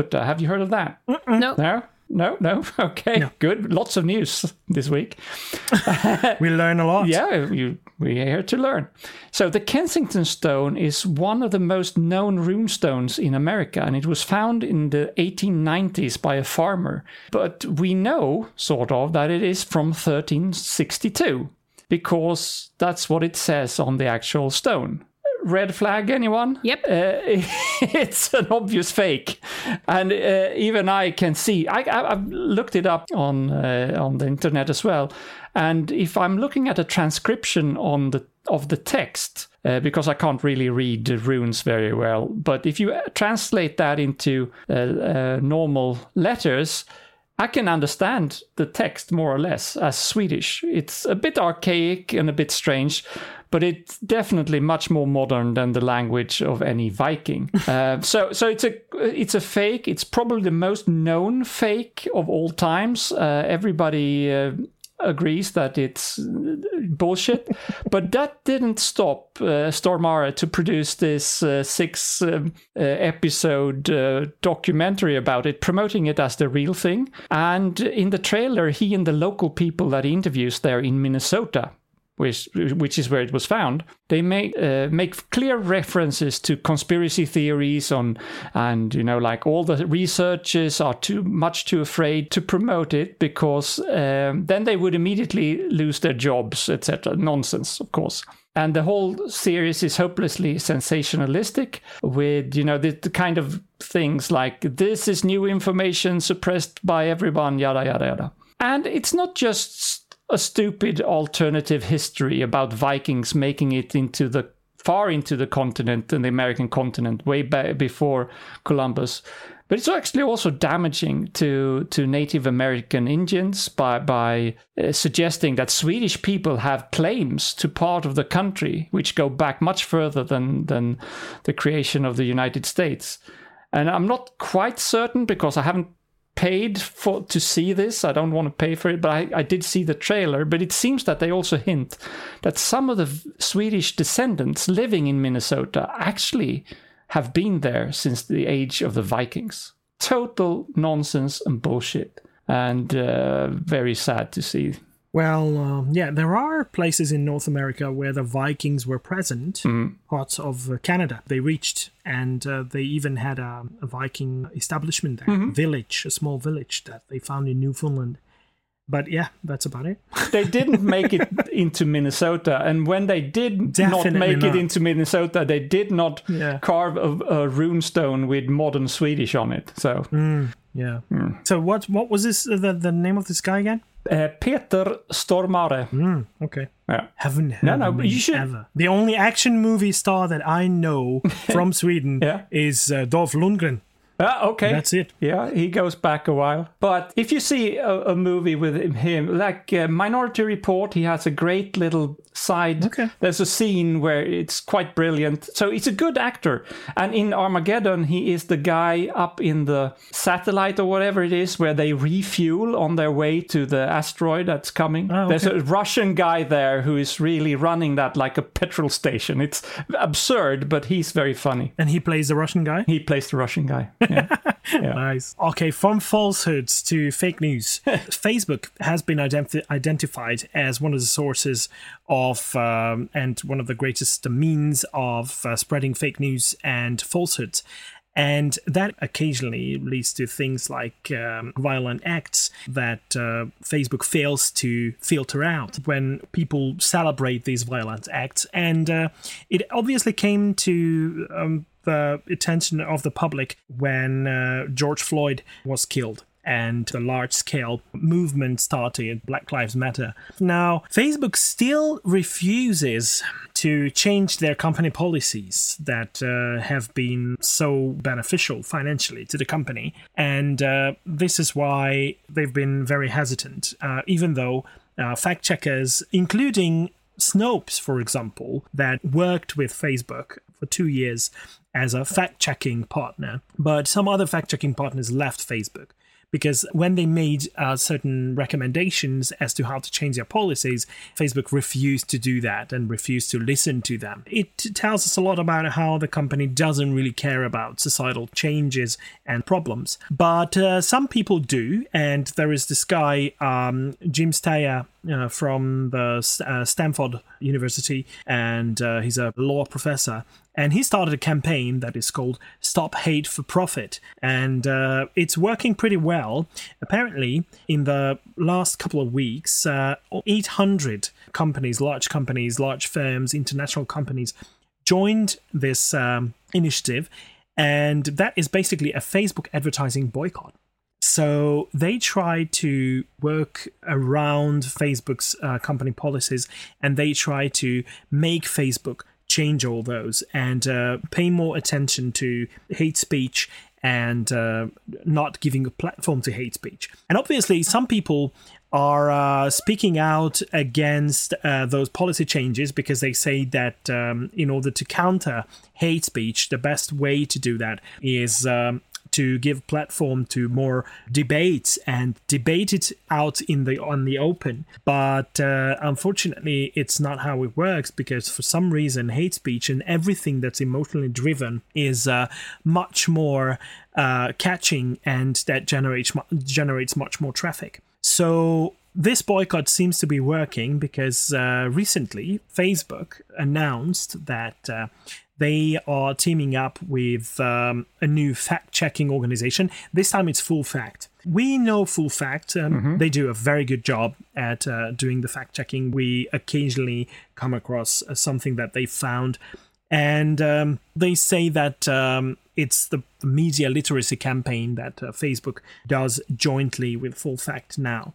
But uh, have you heard of that? No. No? No, no. Okay, good. Lots of news this week. We learn a lot. Yeah, you, we're here to learn. So, the Kensington Stone is one of the most known rune stones in America, and it was found in the 1890s by a farmer. But we know, sort of, that it is from 1362 because that's what it says on the actual stone. Red flag, anyone? Yep. Uh, it's an obvious fake, and uh, even I can see. I, I, I've looked it up on uh, on the internet as well, and if I'm looking at a transcription on the of the text, uh, because I can't really read the runes very well, but if you translate that into uh, uh, normal letters. I can understand the text more or less as Swedish. It's a bit archaic and a bit strange, but it's definitely much more modern than the language of any Viking. uh, so, so it's a it's a fake. It's probably the most known fake of all times. Uh, everybody. Uh, agrees that it's bullshit but that didn't stop uh, to produce this uh, six um, uh, episode uh, documentary about it promoting it as the real thing. And in the trailer he and the local people that he interviews there in Minnesota which which is where it was found. They make uh, make clear references to conspiracy theories on, and you know, like all the researchers are too much too afraid to promote it because um, then they would immediately lose their jobs, etc. Nonsense, of course. And the whole series is hopelessly sensationalistic with, you know, the, the kind of things like this is new information suppressed by everyone, yada, yada, yada. And it's not just a stupid alternative history about Vikings making it into the far into the continent and the American continent way back before Columbus. But it's actually also damaging to, to Native American Indians by, by uh, suggesting that Swedish people have claims to part of the country which go back much further than, than the creation of the United States. And I'm not quite certain because I haven't paid for to see this. I don't want to pay for it, but I, I did see the trailer. But it seems that they also hint that some of the Swedish descendants living in Minnesota actually have been there since the age of the Vikings. Total nonsense and bullshit, and uh, very sad to see. Well, um, yeah, there are places in North America where the Vikings were present, parts of uh, Canada. They reached, and uh, they even had a, a Viking establishment there, village, a small village that they found in Newfoundland. But yeah, that's about it. They didn't make it into Minnesota, and when they did not make not. it into Minnesota, they did not Yeah. carve a, a rune stone with modern Swedish on it. So. Yeah. So what what was this uh, the the name of this guy again? Uh, Peter Stormare. Okay. Yeah. Haven't No, no, you should- ever. The only action movie star that I know from Sweden Yeah. is uh, Dolph Lundgren. Ah, okay. That's it. Yeah, he goes back a while. But if you see a, a movie with him, like uh, Minority Report, he has a great little side. Okay. There's a scene where it's quite brilliant. So he's a good actor. And in Armageddon, he is the guy up in the satellite or whatever it is where they refuel on their way to the asteroid that's coming. Oh, There's a Russian guy there who is really running that like a petrol station. It's absurd, but he's very funny. And he plays the Russian guy. He plays the Russian guy. Yeah. Nice. Okay, from falsehoods to fake news. Facebook has been identi- identified as one of the sources of um, and one of the greatest means of uh, spreading fake news and falsehoods. And that occasionally leads to things like um, violent acts that uh, Facebook fails to filter out when people celebrate these violent acts. And uh, it obviously came to um, the attention of the public when uh, George Floyd was killed and the large scale movement started, Black Lives Matter. Now, Facebook still refuses to change their company policies that uh, have been so beneficial financially to the company. And uh, this is why they've been very hesitant, uh, even though uh, fact checkers, including Snopes, for example, that worked with Facebook for two years as a fact checking partner, but some other fact checking partners left Facebook because when they made uh, certain recommendations as to how to change their policies, Facebook refused to do that and refused to listen to them. It tells us a lot about how the company doesn't really care about societal changes and problems. But uh, some people do, and there is this guy, um, Jim Steyer, uh, from the uh, Stanford University, and uh, he's a law professor. And he started a campaign that is called Stop Hate for Profit. And uh, it's working pretty well. Apparently, in the last couple of weeks, uh, 800 companies, large companies, large firms, international companies, joined this um, initiative. And that is basically a Facebook advertising boycott. So they try to work around Facebook's uh, company policies and they try to make Facebook change all those and uh, pay more attention to hate speech and uh, not giving a platform to hate speech. And obviously, some people are uh, speaking out against uh, those policy changes because they say that um, in order to counter hate speech, the best way to do that is um, to give platform to more debates and debate it out in the on the open. But uh, unfortunately, it's not how it works because for some reason, hate speech and everything that's emotionally driven is uh, much more uh, catching and that generates generates much more traffic. So this boycott seems to be working because uh, recently Facebook announced that uh, they are teaming up with um, a new fact checking organization. This time it's Full Fact. We know Full Fact. Um, They do a very good job at uh, doing the fact checking. We occasionally come across uh, something that they found. And um, they say that um, it's the media literacy campaign that uh, Facebook does jointly with Full Fact now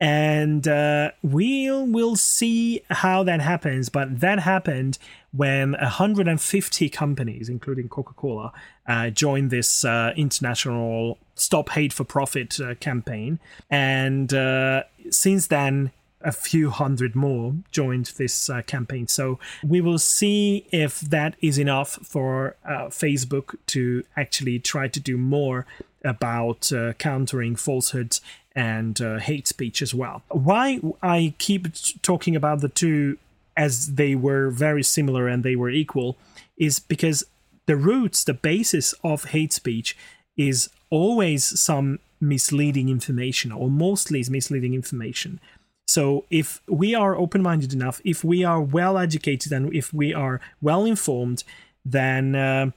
and uh, we'll we'll see how that happens. But that happened when 150 companies, including Coca-Cola, uh, joined this uh, international "Stop Hate for Profit" uh, campaign, and uh, since then. A few hundred more joined this uh, campaign. So we will see if that is enough for Facebook to actually try to do more about uh, countering falsehoods and uh, hate speech as well. Why I keep talking about the two as they were very similar and they were equal is because the roots, the basis of hate speech is always some misleading information or mostly is misleading information. So if we are open-minded enough, if we are well educated and if we are well informed, then uh,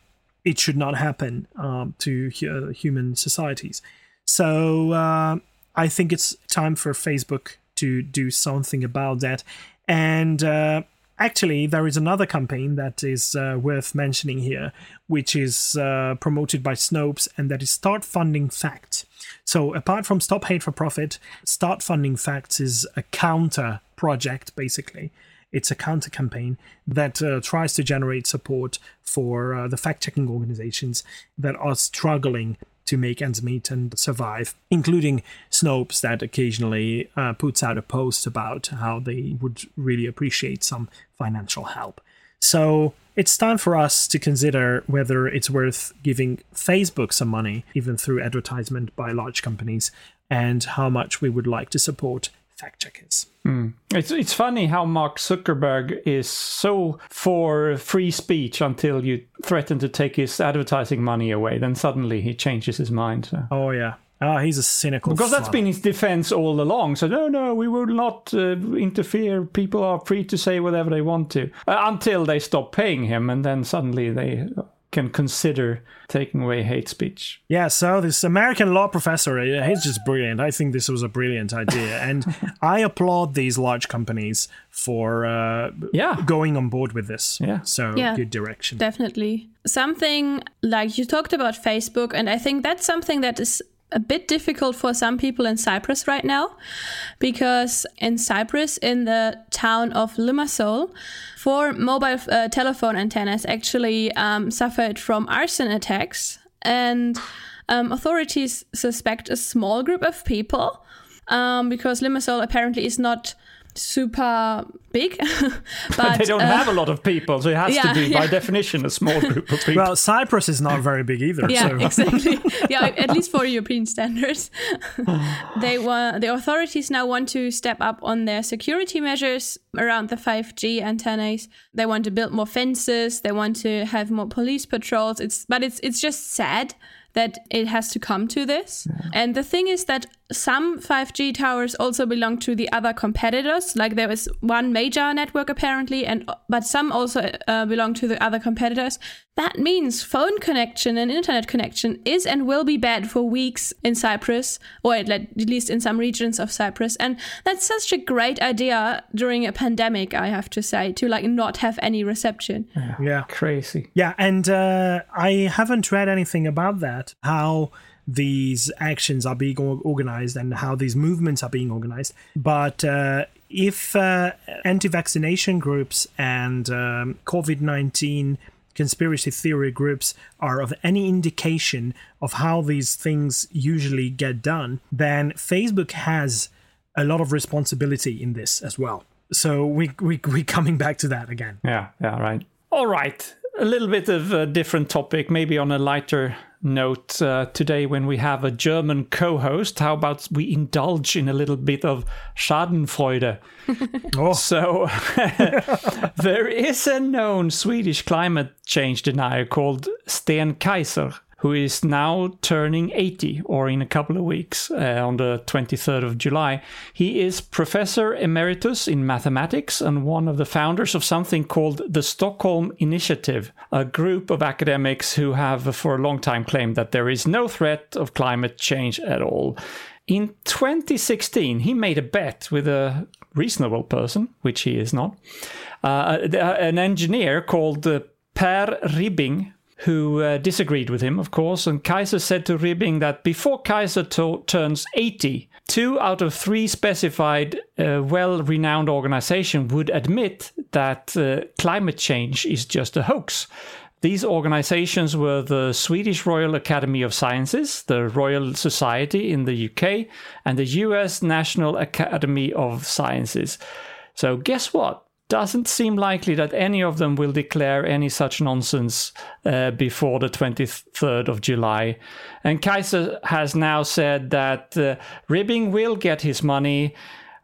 it should not happen um, to hu- human societies. So uh, I think it's time for Facebook to do something about that. And uh, actually, there is another campaign that is uh, worth mentioning here, which is uh, promoted by Snopes, and that is Start Funding Facts. So, apart from Stop Hate for Profit, Start Funding Facts is a counter project, basically. It's a counter campaign that uh, tries to generate support for uh, the fact checking organizations that are struggling to make ends meet and survive, including Snopes, that occasionally uh, puts out a post about how they would really appreciate some financial help. So it's time for us to consider whether it's worth giving Facebook some money, even through advertisement by large companies, and how much we would like to support fact checkers. It's it's funny how Mark Zuckerberg is so for free speech until you threaten to take his advertising money away. Then suddenly he changes his mind. So. Oh, yeah. Ah, he's a cynical. Because that's been his defense all along. So no, no, we will not uh, interfere. People are free to say whatever they want to uh, until they stop paying him, and then suddenly they can consider taking away hate speech. Yeah, so this American law professor, uh, he's just brilliant. I think this was a brilliant idea. And I applaud these large companies for uh, Yeah. going on board with this. Yeah. So Yeah. good direction. Definitely. Something like you talked about Facebook, and I think that's something that is a bit difficult for some people in Cyprus right now, because in Cyprus, in the town of Limassol, four mobile uh, telephone antennas actually um, suffered from arson attacks, and um, authorities suspect a small group of people um, because Limassol apparently is not super big, but they don't uh, have a lot of people, so it has yeah, to be by definition a small group of people. Well, Cyprus is not very big either. yeah, so. exactly. yeah, at least for European standards. they were the authorities now want to step up on their security measures around the 5G antennas. They want to build more fences. They want to have more police patrols. It's but it's it's just sad that it has to come to this. And the thing is that some 5G towers also belong to the other competitors. Like there is one major network apparently, and but some also uh, belong to the other competitors. That means phone connection and internet connection is and will be bad for weeks in Cyprus, or at, least in some regions of Cyprus. And that's such a great idea during a pandemic, I have to say, to like not have any reception. yeah. Crazy. Yeah, and uh, I haven't read anything about that, how these actions are being organized and how these movements are being organized. But uh, if uh, anti vaccination groups and um, COVID 19 conspiracy theory groups are of any indication of how these things usually get done, then Facebook has a lot of responsibility in this as well. So we we we coming back to that again. Yeah, yeah, right. All right. A little bit of a different topic, maybe on a lighter note uh, today when we have a German co host. How about we indulge in a little bit of Schadenfreude? Oh. So, there is a known Swedish climate change denier called Sten Kaijser who is now turning 80 or in a couple of weeks uh, on the 23rd of July. He is professor emeritus in mathematics and one of the founders of something called the Stockholm Initiative, a group of academics who have for a long time claimed that there is no threat of climate change at all. In 2016, he made a bet with a reasonable person, which he is not, uh, an engineer called uh, Per Ribbing, who uh, disagreed with him, of course. And Kaijser said to Ribbing that before Kaijser to- turns 80, two out of three specified uh, well renowned organizations would admit that uh, climate change is just a hoax. These organizations were the Swedish Royal Academy of Sciences, the Royal Society in the UK, and the US National Academy of Sciences. So, guess what? Doesn't seem likely that any of them will declare any such nonsense uh, before the 23rd of July. And Kaijser has now said that uh, Ribbing will get his money.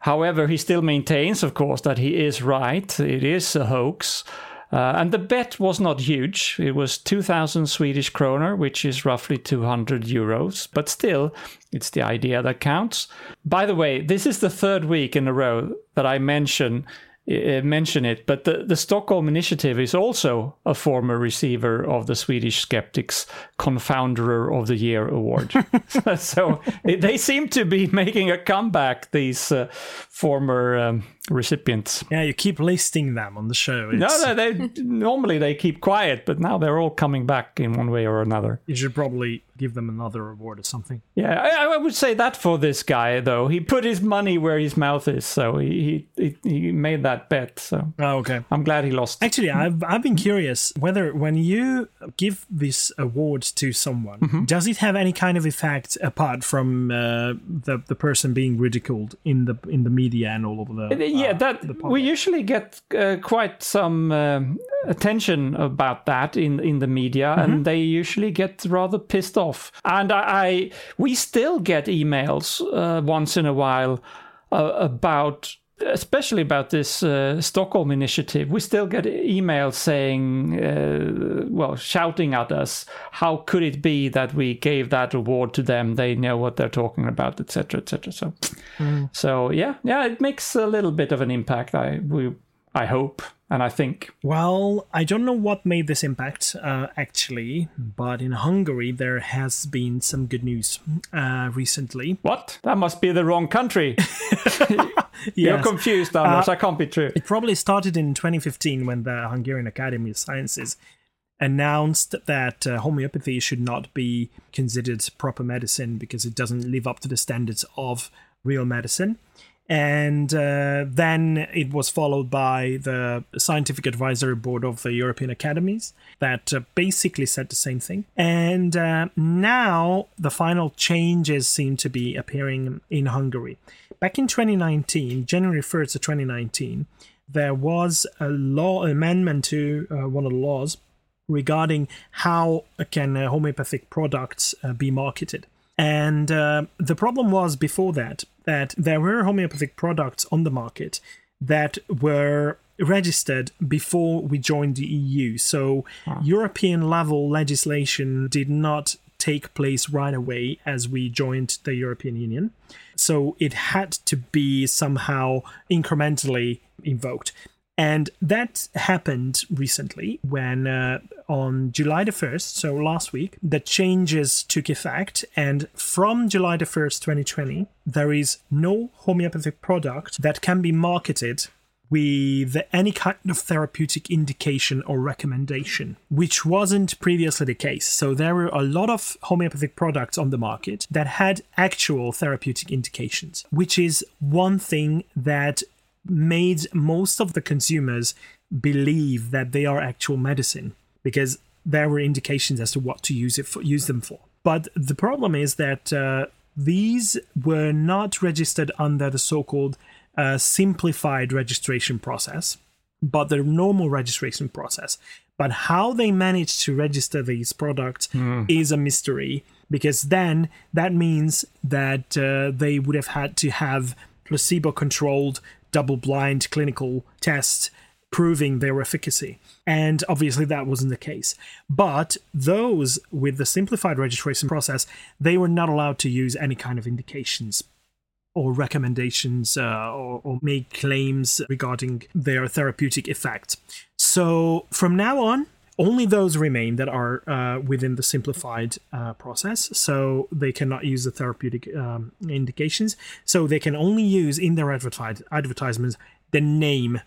However, he still maintains, of course, that he is right. It is a hoax. Uh, and the bet was not huge. It was 2,000 Swedish kroner, which is roughly 200 euros. But still, it's the idea that counts. By the way, this is the third week in a row that I mention mention it, but the, the Stockholm Initiative is also a former receiver of the Swedish Skeptics Confounder of the Year award. so they seem to be making a comeback, these uh, former um, recipients. Yeah, you keep listing them on the show. No, no, they normally they keep quiet, but now they're all coming back in one way or another. You should probably give them another award or something. Yeah, I, I would say that for this guy though, he put his money where his mouth is, so he he, he made that bet. So Oh, okay. I'm glad he lost. Actually, I've I've been curious whether when you give this award to someone, Mm-hmm. does it have any kind of effect apart from uh, the the person being ridiculed in the in the media and all over the yeah, uh, that the we usually get uh, quite some um, attention about that in in the media, Mm-hmm. and they usually get rather pissed off. And I, I we still get emails uh, once in a while uh, about. Especially about this uh, Stockholm initiative, we still get emails saying, uh, well, shouting at us, how could it be that we gave that award to them? They know what they're talking about, etc., etc. So, so yeah, yeah, it makes a little bit of an impact. I we I hope and I think. Well, I don't know what made this impact uh, actually, but in Hungary there has been some good news uh, recently. What? That must be the wrong country. You're Yes. confused, Anders. that can't be true. It probably started in 2015 when the Hungarian Academy of Sciences announced that uh, homeopathy should not be considered proper medicine because it doesn't live up to the standards of real medicine. And uh, then it was followed by the Scientific Advisory Board of the European Academies that uh, basically said the same thing. And uh, now the final changes seem to be appearing in Hungary. Back in 2019, January 1st of 2019, there was a law amendment to uh, one of the laws regarding how can uh, homeopathic products uh, be marketed. And uh, the problem was before that that there were homeopathic products on the market that were registered before we joined the EU. So European level legislation did not take place right away as we joined the European Union. So it had to be somehow incrementally invoked. And that happened recently when uh, on July the 1st, so last week, the changes took effect. And from July the 1st, 2020, there is no homeopathic product that can be marketed with any kind of therapeutic indication or recommendation, which wasn't previously the case. So there were a lot of homeopathic products on the market that had actual therapeutic indications, which is one thing that made most of the consumers believe that they are actual medicine because there were indications as to what to use it for, use them for. But the problem is that uh, these were not registered under the so-called uh, simplified registration process, but the normal registration process. But how they managed to register these products is a mystery because then that means that uh, they would have had to have placebo controlled double blind clinical tests proving their efficacy. And obviously, that wasn't the case. But those with the simplified registration process, they were not allowed to use any kind of indications or recommendations uh, or, or make claims regarding their therapeutic effect. So from now on, only those remain that are uh, within the simplified uh, process. So they cannot use the therapeutic um, indications. So they can only use in their advertise- advertisements the name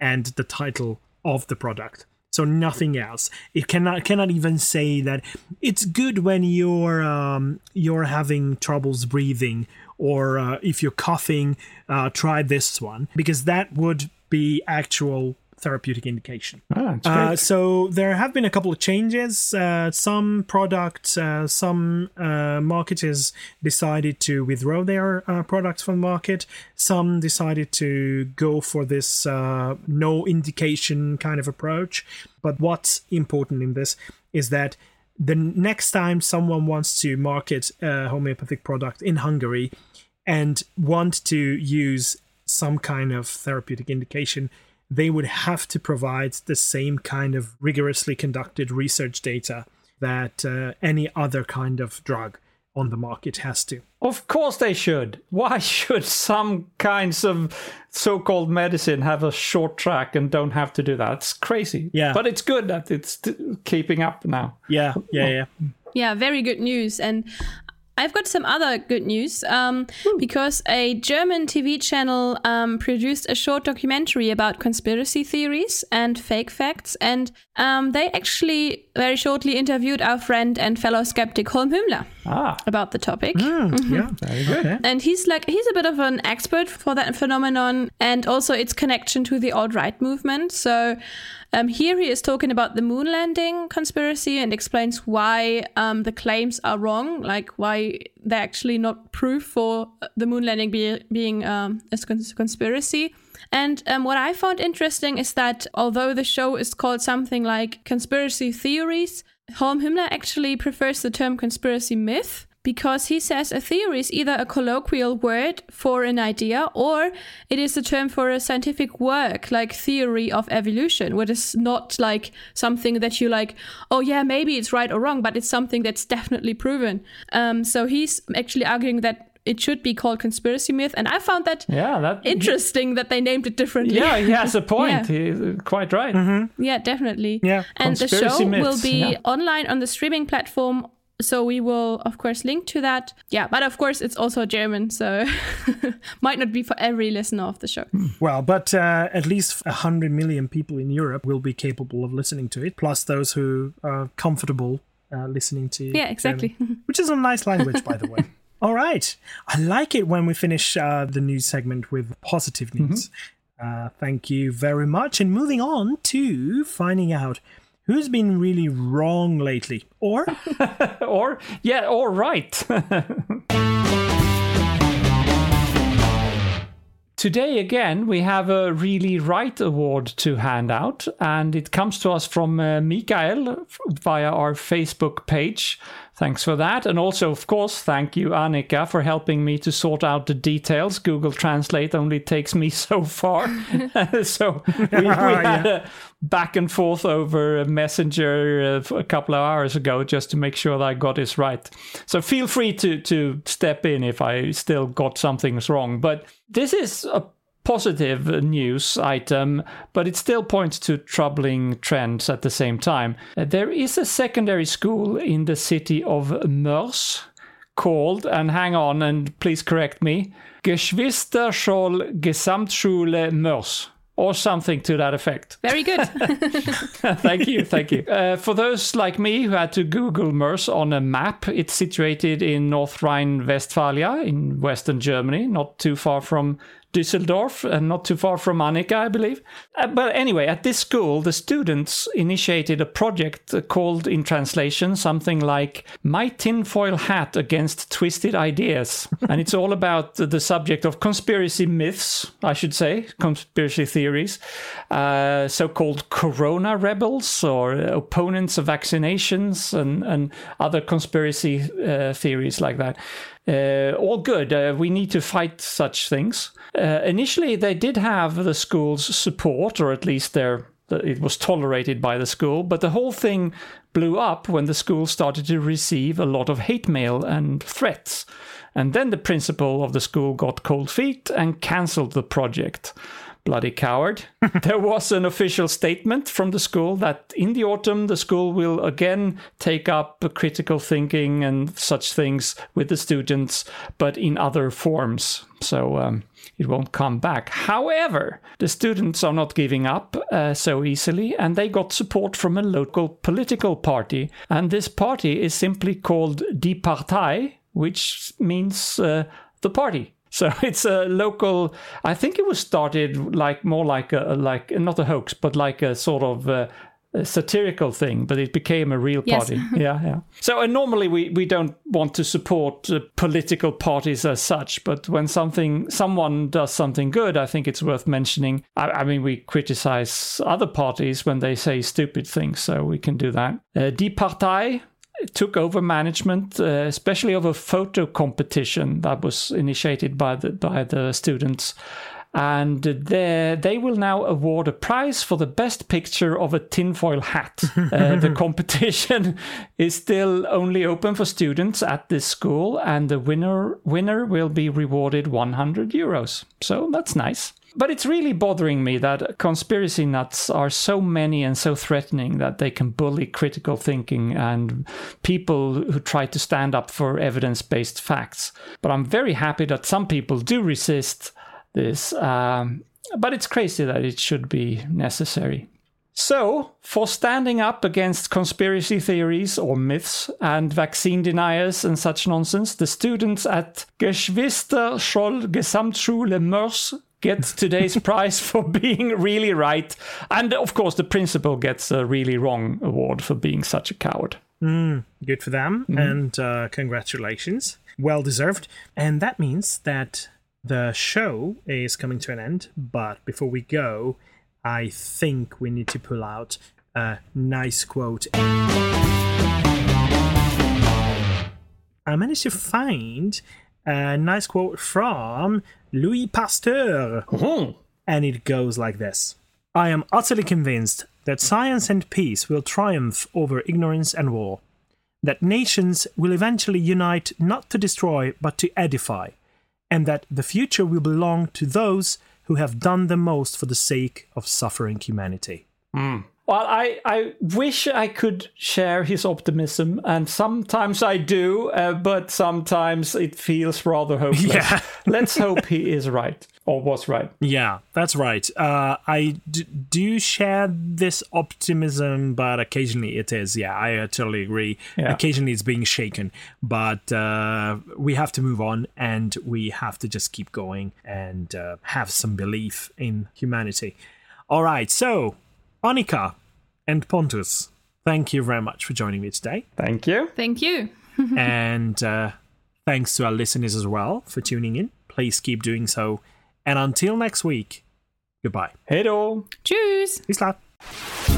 and the title of the product. So nothing else. It cannot cannot even say that it's good when you're um, you're having troubles breathing or uh, if you're coughing, uh, try this one because that would be actual therapeutic indication. Ah, Uh, so there have been a couple of changes. Uh, some products, uh, some uh, marketers decided to withdraw their uh, products from the market. Some decided to go for this uh, no indication kind of approach. But what's important in this is that the next time someone wants to market a homeopathic product in Hungary and want to use some kind of therapeutic indication, they would have to provide the same kind of rigorously conducted research data that uh, any other kind of drug on the market has to. Of course they should. Why should some kinds of so-called medicine have a short track and don't have to do that? It's crazy. Yeah. But it's good that it's t- keeping up now. Yeah, yeah, yeah. Yeah, very good news. And I've got some other good news um, because a German TV channel um, produced a short documentary about conspiracy theories and fake facts. And um, they actually very shortly interviewed our friend and fellow skeptic Holm Hümmler Ah, about the topic. Yeah. very good. And he's like, he's a bit of an expert for that phenomenon and also its connection to the alt right movement. So um, here he is talking about the moon landing conspiracy and explains why um, the claims are wrong, like why they're actually not proof for the moon landing be- being um, a cons- conspiracy. And um, what I found interesting is that although the show is called something like conspiracy theories, Holm Hümmler actually prefers the term conspiracy myth because he says a theory is either a colloquial word for an idea or it is a term for a scientific work like theory of evolution which is not like something that you like oh yeah maybe it's right or wrong but it's something that's definitely proven. Um, so he's actually arguing that it should be called conspiracy myth and i found that Yeah, that interesting that they named it differently Yeah, he has a point. Yeah. He's quite right. yeah definitely Yeah, and the conspiracy show will be yeah. online on the streaming platform so we will of course link to that yeah but of course it's also german so might not be for every listener of the show Well, but uh, at least 100 million people in Europe will be capable of listening to it, plus those who are comfortable uh, listening to yeah exactly German, which is a nice language, by the way. All right. I like it when we finish uh, the news segment with positive news. Uh, thank you very much. And moving on to finding out who's been really wrong lately. Or, Or yeah, or right. Today again, we have a really right award to hand out, and it comes to us from uh, Mikael via our Facebook page. Thanks for that. And also, of course, thank you, Annika, for helping me to sort out the details. Google Translate only takes me so far. so we, we had a back and forth over Messenger uh, a couple of hours ago just to make sure that I got this right. So feel free to, to step in if I still got something wrong. But this is a positive news item, but it still points to troubling trends at the same time. Uh, There is a secondary school in the city of Mörs called, and hang on and please correct me, Geschwister Scholl Gesamtschule Mörs. Or something to that effect. very good thank you, thank you. Uh, for those like me who had to Google Mörs on a map, it's situated in North Rhine-Westphalia in Western Germany, not too far from Düsseldorf and not too far from Annika, I believe. Uh, but anyway, at this school, the students initiated a project uh, called, in translation, something like My Tinfoil Hat Against Twisted Ideas. and it's all about the, subject of conspiracy myths, I should say, conspiracy theories, uh, so called corona rebels or opponents of vaccinations and, and other conspiracy uh, theories like that. Uh, all good. Uh, we need to fight such things. Uh, initially, they did have the school's support, or at least their it was tolerated by the school, but the whole thing blew up when the school started to receive a lot of hate mail and threats. And then the principal of the school got cold feet and cancelled the project. Bloody coward. there was an official statement from the school that in the autumn the school will again take up critical thinking and such things with the students, but in other forms. So um, it won't come back. However, the students are not giving up uh, so easily, and they got support from a local political party. And this party is simply called Die Partei, which means uh, the party. So it's a local. I think it was started like more like a like not a hoax, but like a sort of uh, a satirical thing, but it became a real Yes. party. yeah, yeah. So, and normally we, we don't want to support uh, political parties as such, but when something someone does something good, I think it's worth mentioning. I, I mean, we criticize other parties when they say stupid things, so we can do that. Uh, Die Partei took over management, uh, especially of a photo competition that was initiated by the by the students. And they they will now award a prize for the best picture of a tinfoil hat. uh, the competition is still only open for students at this school, and the winner winner will be rewarded 100 euros. So that's nice. But it's really bothering me that conspiracy nuts are so many and so threatening that they can bully critical thinking and people who try to stand up for evidence based facts. But I'm very happy that some people do resist this. Um, but it's crazy that it should be necessary. So, for standing up against conspiracy theories or myths and vaccine deniers and such nonsense, the students at Geschwister Scholl Gesamtschule Mörs get today's prize for being really right. And of course, the principal gets a really wrong award for being such a coward. Good for them, Mm-hmm. and uh, congratulations. Well deserved. And that means that the show is coming to an end. But before we go, I think we need to pull out a nice quote. I managed to find a nice quote from Louis Pasteur. Mm-hmm. And it goes like this. I am utterly convinced that science and peace will triumph over ignorance and war, that nations will eventually unite not to destroy but to edify, and that the future will belong to those who have done the most for the sake of suffering humanity. Mm. Well, I, I wish I could share his optimism, and sometimes I do, uh, but sometimes it feels rather hopeless. Yeah. Let's hope he is right, or was right. Yeah, that's right. Uh, I d- do share this optimism, but occasionally it is. Yeah, I uh, totally agree. Yeah. Occasionally it's being shaken, but uh, we have to move on and we have to just keep going and uh, have some belief in humanity. All right, so Annika and Pontus, thank you very much for joining me today. Thank you. Thank you. and uh, thanks to our listeners as well for tuning in. Please keep doing so. And until next week, goodbye. Hej då! Tschüss. Peace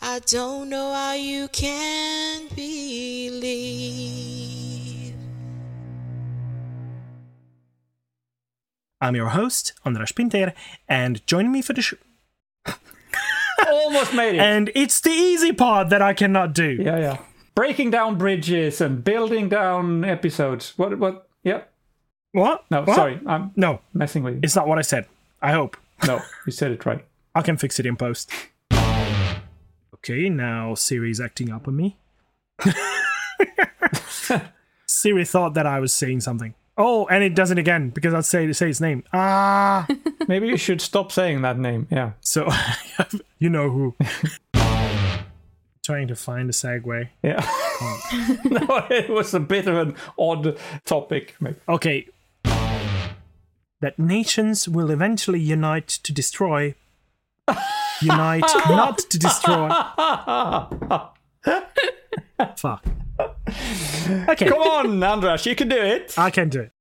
I don't know how you can believe. I'm your host, Andras Pinter, and joining me for the show. Almost made it. And it's the easy part that I cannot do. yeah, yeah. breaking down bridges and building down episodes. What? What? Yeah. What? No, What? sorry, I'm No, messing with you. it's not what I said. I hope. No, you said it right. I can fix it in post. Okay, now Siri's acting up on me. Siri thought that I was saying something. Oh, and it does it again because I say say its name. Ah, Maybe you should stop saying that name. Yeah. so you know who. Trying to find a segue. Yeah. no, it was a bit of an odd topic. Maybe. Okay. That nations will eventually unite to destroy. Unite not to destroy. Fuck. Okay, Come on, Andras, you can do it. I can do it.